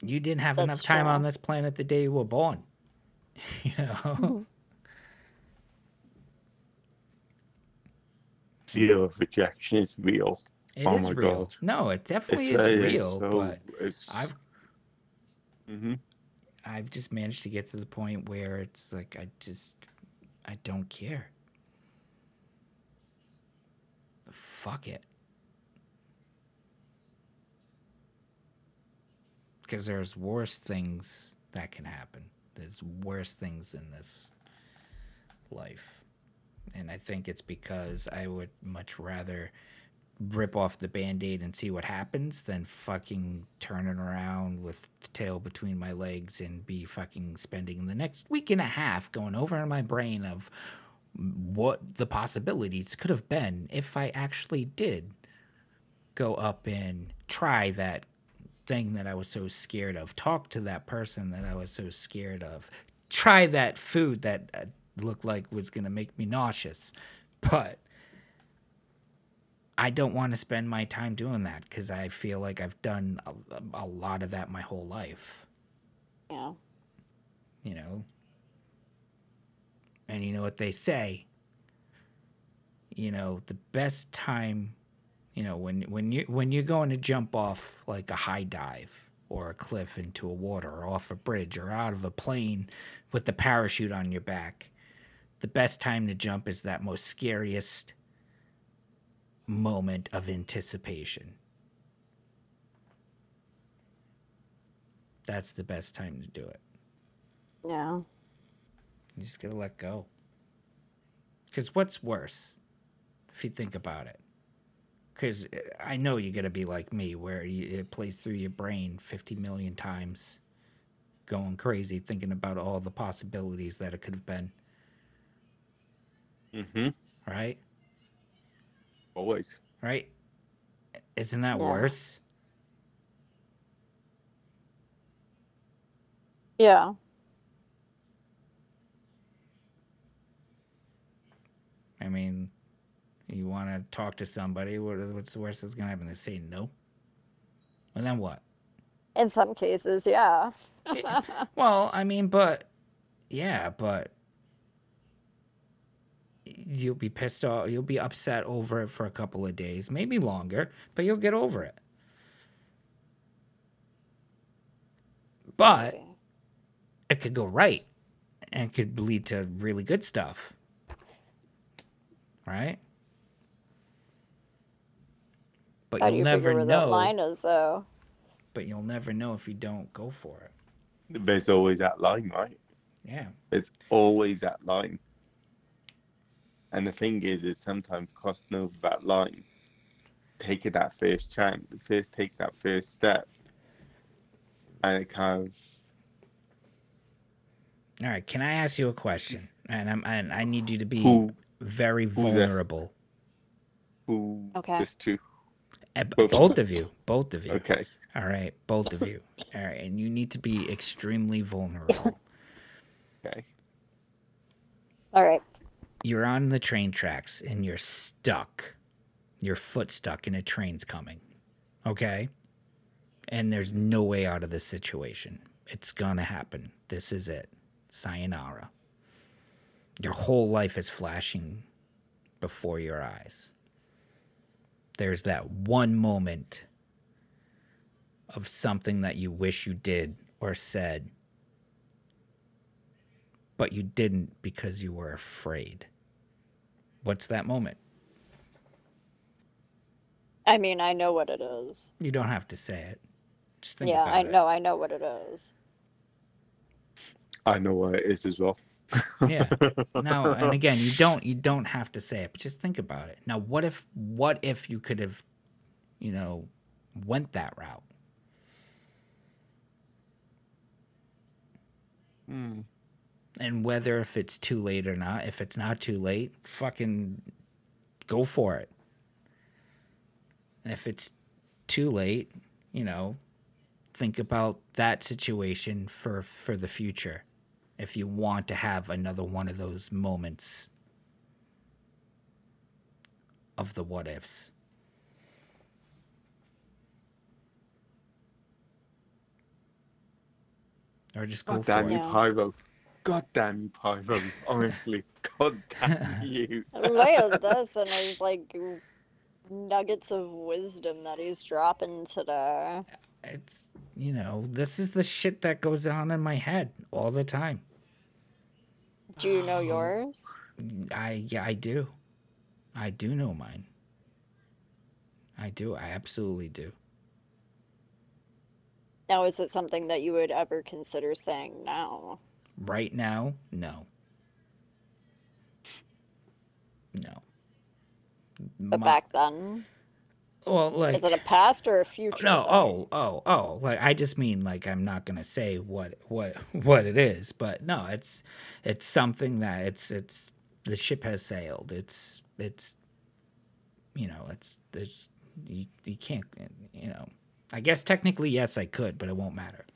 You didn't have That's enough time on this planet the day you were born. you know? Fear of rejection is real. It is Oh my real. God. No, it definitely It's, is uh, real, so- but I've hmm I've just managed to get to the point where it's like I just I don't care. Fuck it. Because there's worse things that can happen. There's worse things in this life. And I think it's because I would much rather rip off the band-aid and see what happens than fucking turning around with the tail between my legs and be fucking spending the next week and a half going over in my brain of what the possibilities could have been if I actually did go up and try that thing that I was so scared of, talk to that person that I was so scared of, try that food that uh, looked like was going to make me nauseous. But I don't want to spend my time doing that because I feel like I've done a, a lot of that my whole life, Yeah. you know? And you know what they say? You know, the best time, you know, when when you when you're going to jump off like a high dive or a cliff into a water or off a bridge or out of a plane with the parachute on your back, the best time to jump is that most scariest moment of anticipation. That's the best time to do it. Yeah. You just gotta let go. Because what's worse, if you think about it? Because I know you're gonna be like me, where you, it plays through your brain 50 million times, going crazy, thinking about all the possibilities that it could have been, Mm-hmm. right? Always. Right? Isn't that Yeah. worse? Yeah. I mean, you want to talk to somebody, what's the worst that's gonna happen? They say no? And then what? In some cases, yeah. Yeah. Well, I mean, but yeah, but you'll be pissed off. You'll be upset over it for a couple of days, maybe longer, but you'll get over it. But it could go right and could lead to really good stuff. Right? But How you'll you never figure that know. line is, though? But you'll never know if you don't go for it. There's always that line, right? Yeah. There's always that line. And the thing is, is sometimes crossing over that line, taking that first chance, first take that first step, and it kind of All right, can I ask you a question? And I'm and I need you to be Who- very vulnerable. who Okay. just to Eh, Both. both of you, both of you. okay. All right, both of you. All right, and you need to be extremely vulnerable. Okay. All right. You're on the train tracks and you're stuck. Your foot stuck and a train's coming. Okay? And there's no way out of this situation. It's gonna happen. This is it. Sayonara. Your whole life is flashing before your eyes. There's that one moment of something that you wish you did or said, but you didn't because you were afraid. What's that moment? I mean, I know what it is. You don't have to say it. Just think yeah, about I it. know. I know what it is. I know what it is as well. Yeah. Now, and again, you don't you don't have to say it, but just think about it. Now, what if what if you could have, you know, went that route? Hmm. And whether if it's too late or not, if it's not too late, fucking go for it. And if it's too late, you know, think about that situation for for the future. If you want to have another one of those moments of the what ifs. or just go for damn it. Yeah. Pyro. God damn you, Pyro. Honestly, God damn you. Look at this and there's like nuggets of wisdom that he's dropping today. It's you know this is the shit that goes on in my head all the time. Do you know um, yours? I yeah I do, I do know mine. I do. I absolutely do. Now, is it something that you would ever consider saying now? Right now, no. No. But My- back then, well, like is it a past or a future? no, thing? oh, oh, oh. Like I just mean like I'm not gonna say what what what it is, but no, it's it's something that it's it's the ship has sailed. It's it's you know it's there's you, you can't you know I guess technically yes I could, but it won't matter.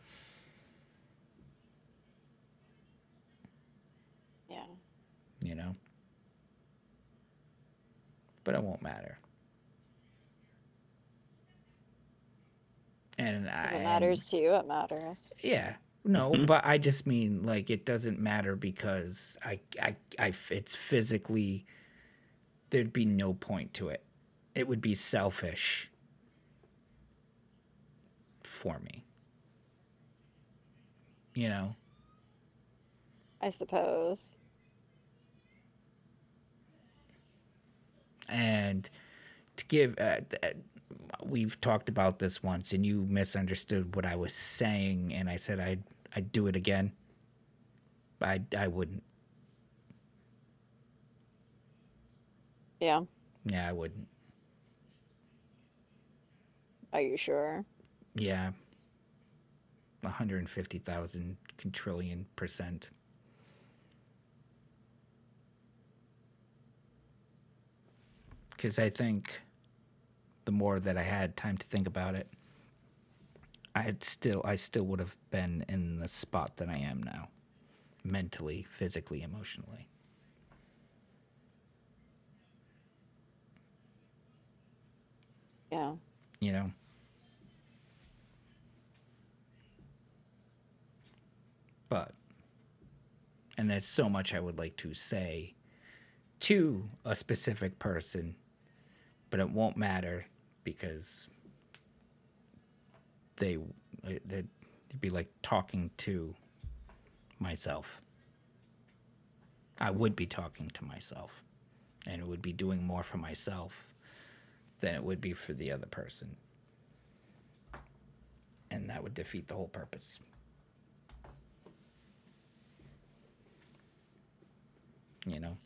Yeah. You know, but it won't matter. And I, If it and- matters to you, it matters. Yeah. No, mm-hmm. but I just mean like it doesn't matter because I, I, I, it's physically, there'd be no point to it. It would be selfish for me. You know? I suppose. And to give, uh, we've talked about this once and you misunderstood what I was saying and I said I'd, I'd do it again. I, I wouldn't. Yeah. Yeah, I wouldn't. Are you sure? Yeah. 150,000 quintillion percent. Because I think the more that I had time to think about it, I had still, I still would have been in the spot that I am now, mentally, physically, emotionally. Yeah. You know. But, and there's so much I would like to say to a specific person, but it won't matter because they, it'd be like talking to myself. I would be talking to myself, and it would be doing more for myself than it would be for the other person. And that would defeat the whole purpose. You know?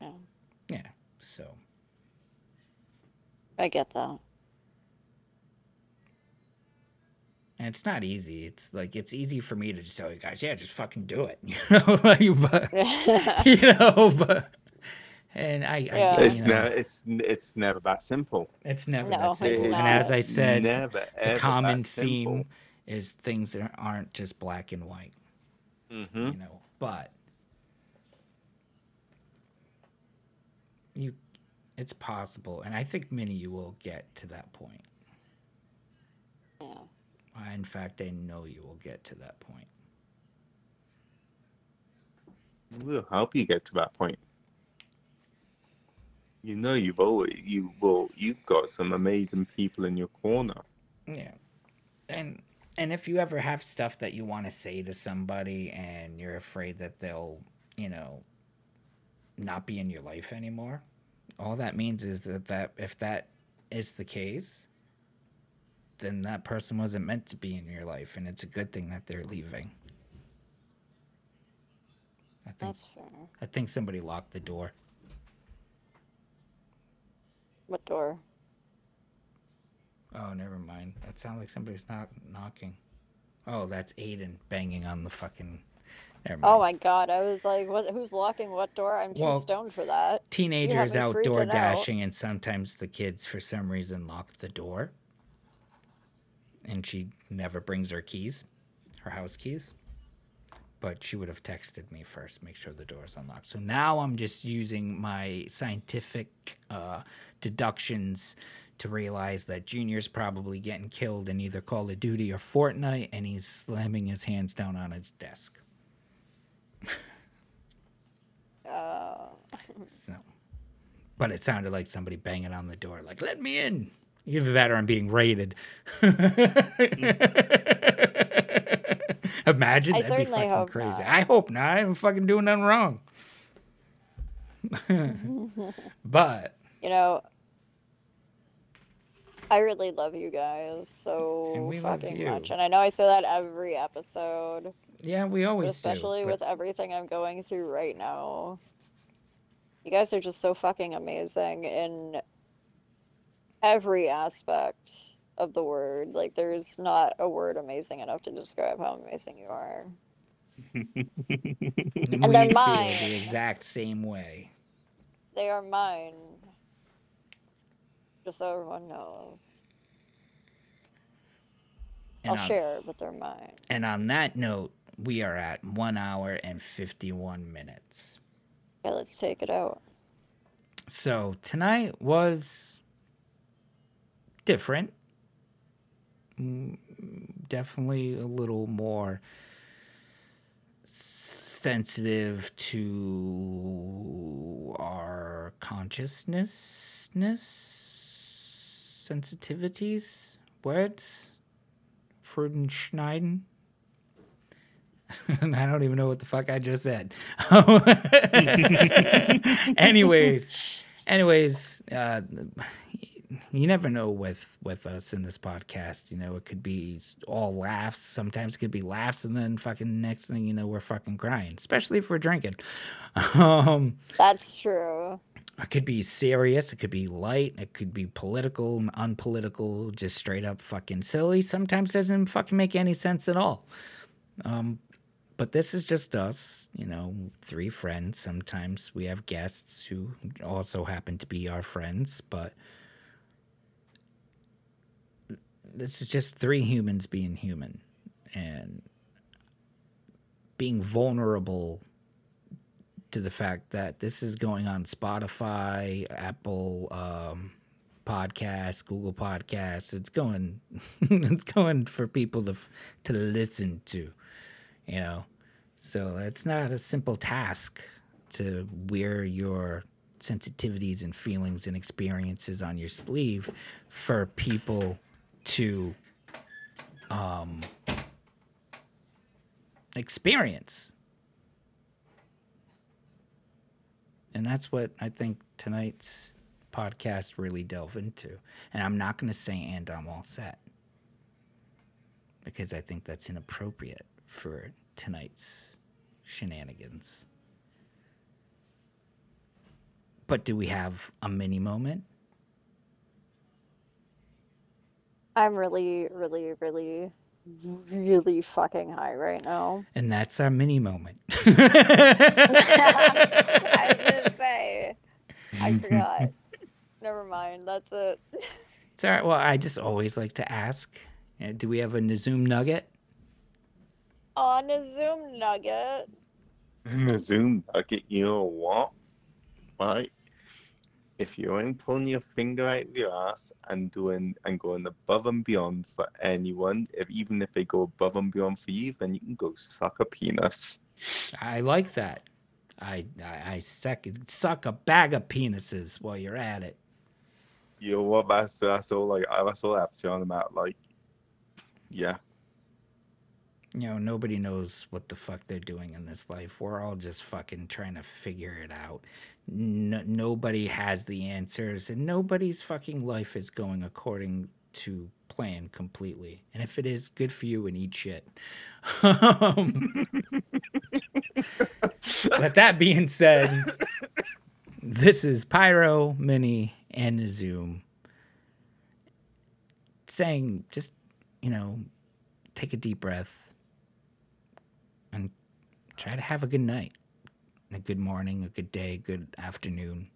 Yeah. Yeah. So, I get that. and it's not easy. It's like, it's easy for me to just tell you guys, yeah, just fucking do it. You know? Like, but, you know, but, and I, Yeah. I It's you know, never, it's it's never that simple. it's never No, that simple. not. And as I said, never the common that simple. theme is things that aren't just black and white. hmm you know but you it's possible and i think many you will get to that point Yeah. I, in fact i know you will get to that point We'll help you get to that point. You know you've always you will you've got some amazing people in your corner. yeah and and if you ever have stuff that you want to say to somebody and you're afraid that they'll you know not be in your life anymore all that means is that, that if that is the case then that person wasn't meant to be in your life and it's a good thing that they're leaving i think That's fair. i think somebody locked the door What door? oh never mind that sounds like somebody's not knocking oh that's aiden banging on the fucking Oh my god, I was like, what, who's locking what door? I'm too Well, stoned for that. teenagers me outdoor freaking out. dashing and sometimes the kids for some reason lock the door and she never brings her keys her house keys but she would have texted me first make sure the door is unlocked so now i'm just using my scientific uh, deductions to realize that Junior's probably getting killed in either Call of Duty or Fortnite, and he's slamming his hands down on his desk. Uh, So, but it sounded like somebody banging on the door, like "Let me in." Either that or I'm being raided. Imagine I that'd be fucking crazy. not. I hope not. I'm fucking doing nothing wrong. but you know, I really love you guys so And we love fucking much, and I know I say that every episode, yeah, we always especially do. but- with everything I'm going through right now. You guys are just so fucking amazing in every aspect of the word. Like, there's not a word amazing enough to describe how amazing you are. and and we they're feel mine. the exact same way. They are mine. Just so everyone knows. And I'll on, share, but they're mine. and on that note, we are at one hour and 51 minutes. Okay, let's take it out. So tonight was different. Mm, Definitely a little more sensitive to our consciousness, sensitivities, words, Freudenschneiden. I don't even know what the fuck I just said. anyways, anyways, uh, you never know with with us in this podcast. You know, it could be all laughs. Sometimes it could be laughs, and then fucking next thing you know, we're fucking crying. Especially if we're drinking. Um, That's true. it could be serious. It could be light. It could be political and unpolitical. Just straight up fucking silly. Sometimes doesn't fucking make any sense at all. Um, but this is just us, you know, three friends. Sometimes we have guests who also happen to be our friends, but this is just three humans being human and being vulnerable to the fact that this is going on Spotify, Apple um, Podcasts, Google Podcasts. It's going, it's going for people to to listen to, you know. So it's not a simple task to wear your sensitivities and feelings and experiences on your sleeve for people to um, experience. And that's what I think tonight's podcast really delve into. And I'm not going to say, and I'm all set, because I think that's inappropriate for tonight's shenanigans. But do we have a mini moment? I'm really, really, really, really fucking high right now. And that's our mini moment. I was gonna say, I forgot. Never mind. That's it. It's all right. Well, I just always like to ask uh, do we have a Zoom nugget? On a Zoom nugget. a Zoom nugget, you know what? Right? If you ain't pulling your finger out of your ass and doing and going above and beyond for anyone, if even if they go above and beyond for you, then you can go suck a penis. I like that. I I, I suck, suck a bag of penises while you're at it. You know what? That's that's all like I that's all I have to say on about. Like, yeah. You know, nobody knows what the fuck they're doing in this life. We're all just fucking trying to figure it out. No, nobody has the answers, and nobody's fucking life is going according to plan completely. And if it is, good for you and eat shit. Um, but that being said, this is Pyro, Mini, and Zoom saying just, you know, take a deep breath try to have a good night, a good morning, a good day, good afternoon.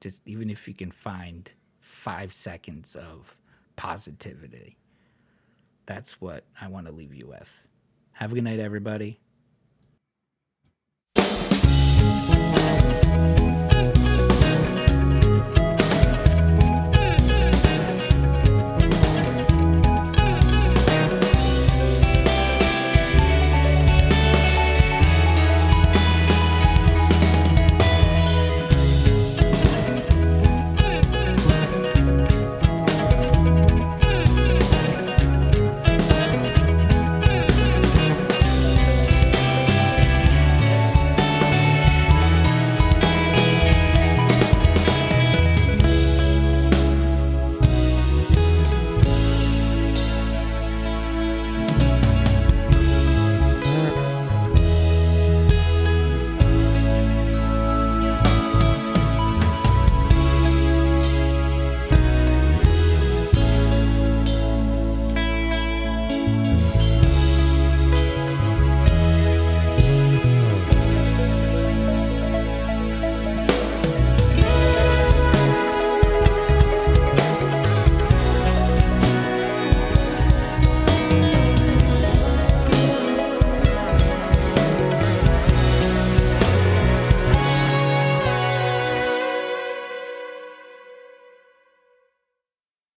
Just even if you can find five seconds of positivity. That's what I want to leave you with. Have a good night, everybody.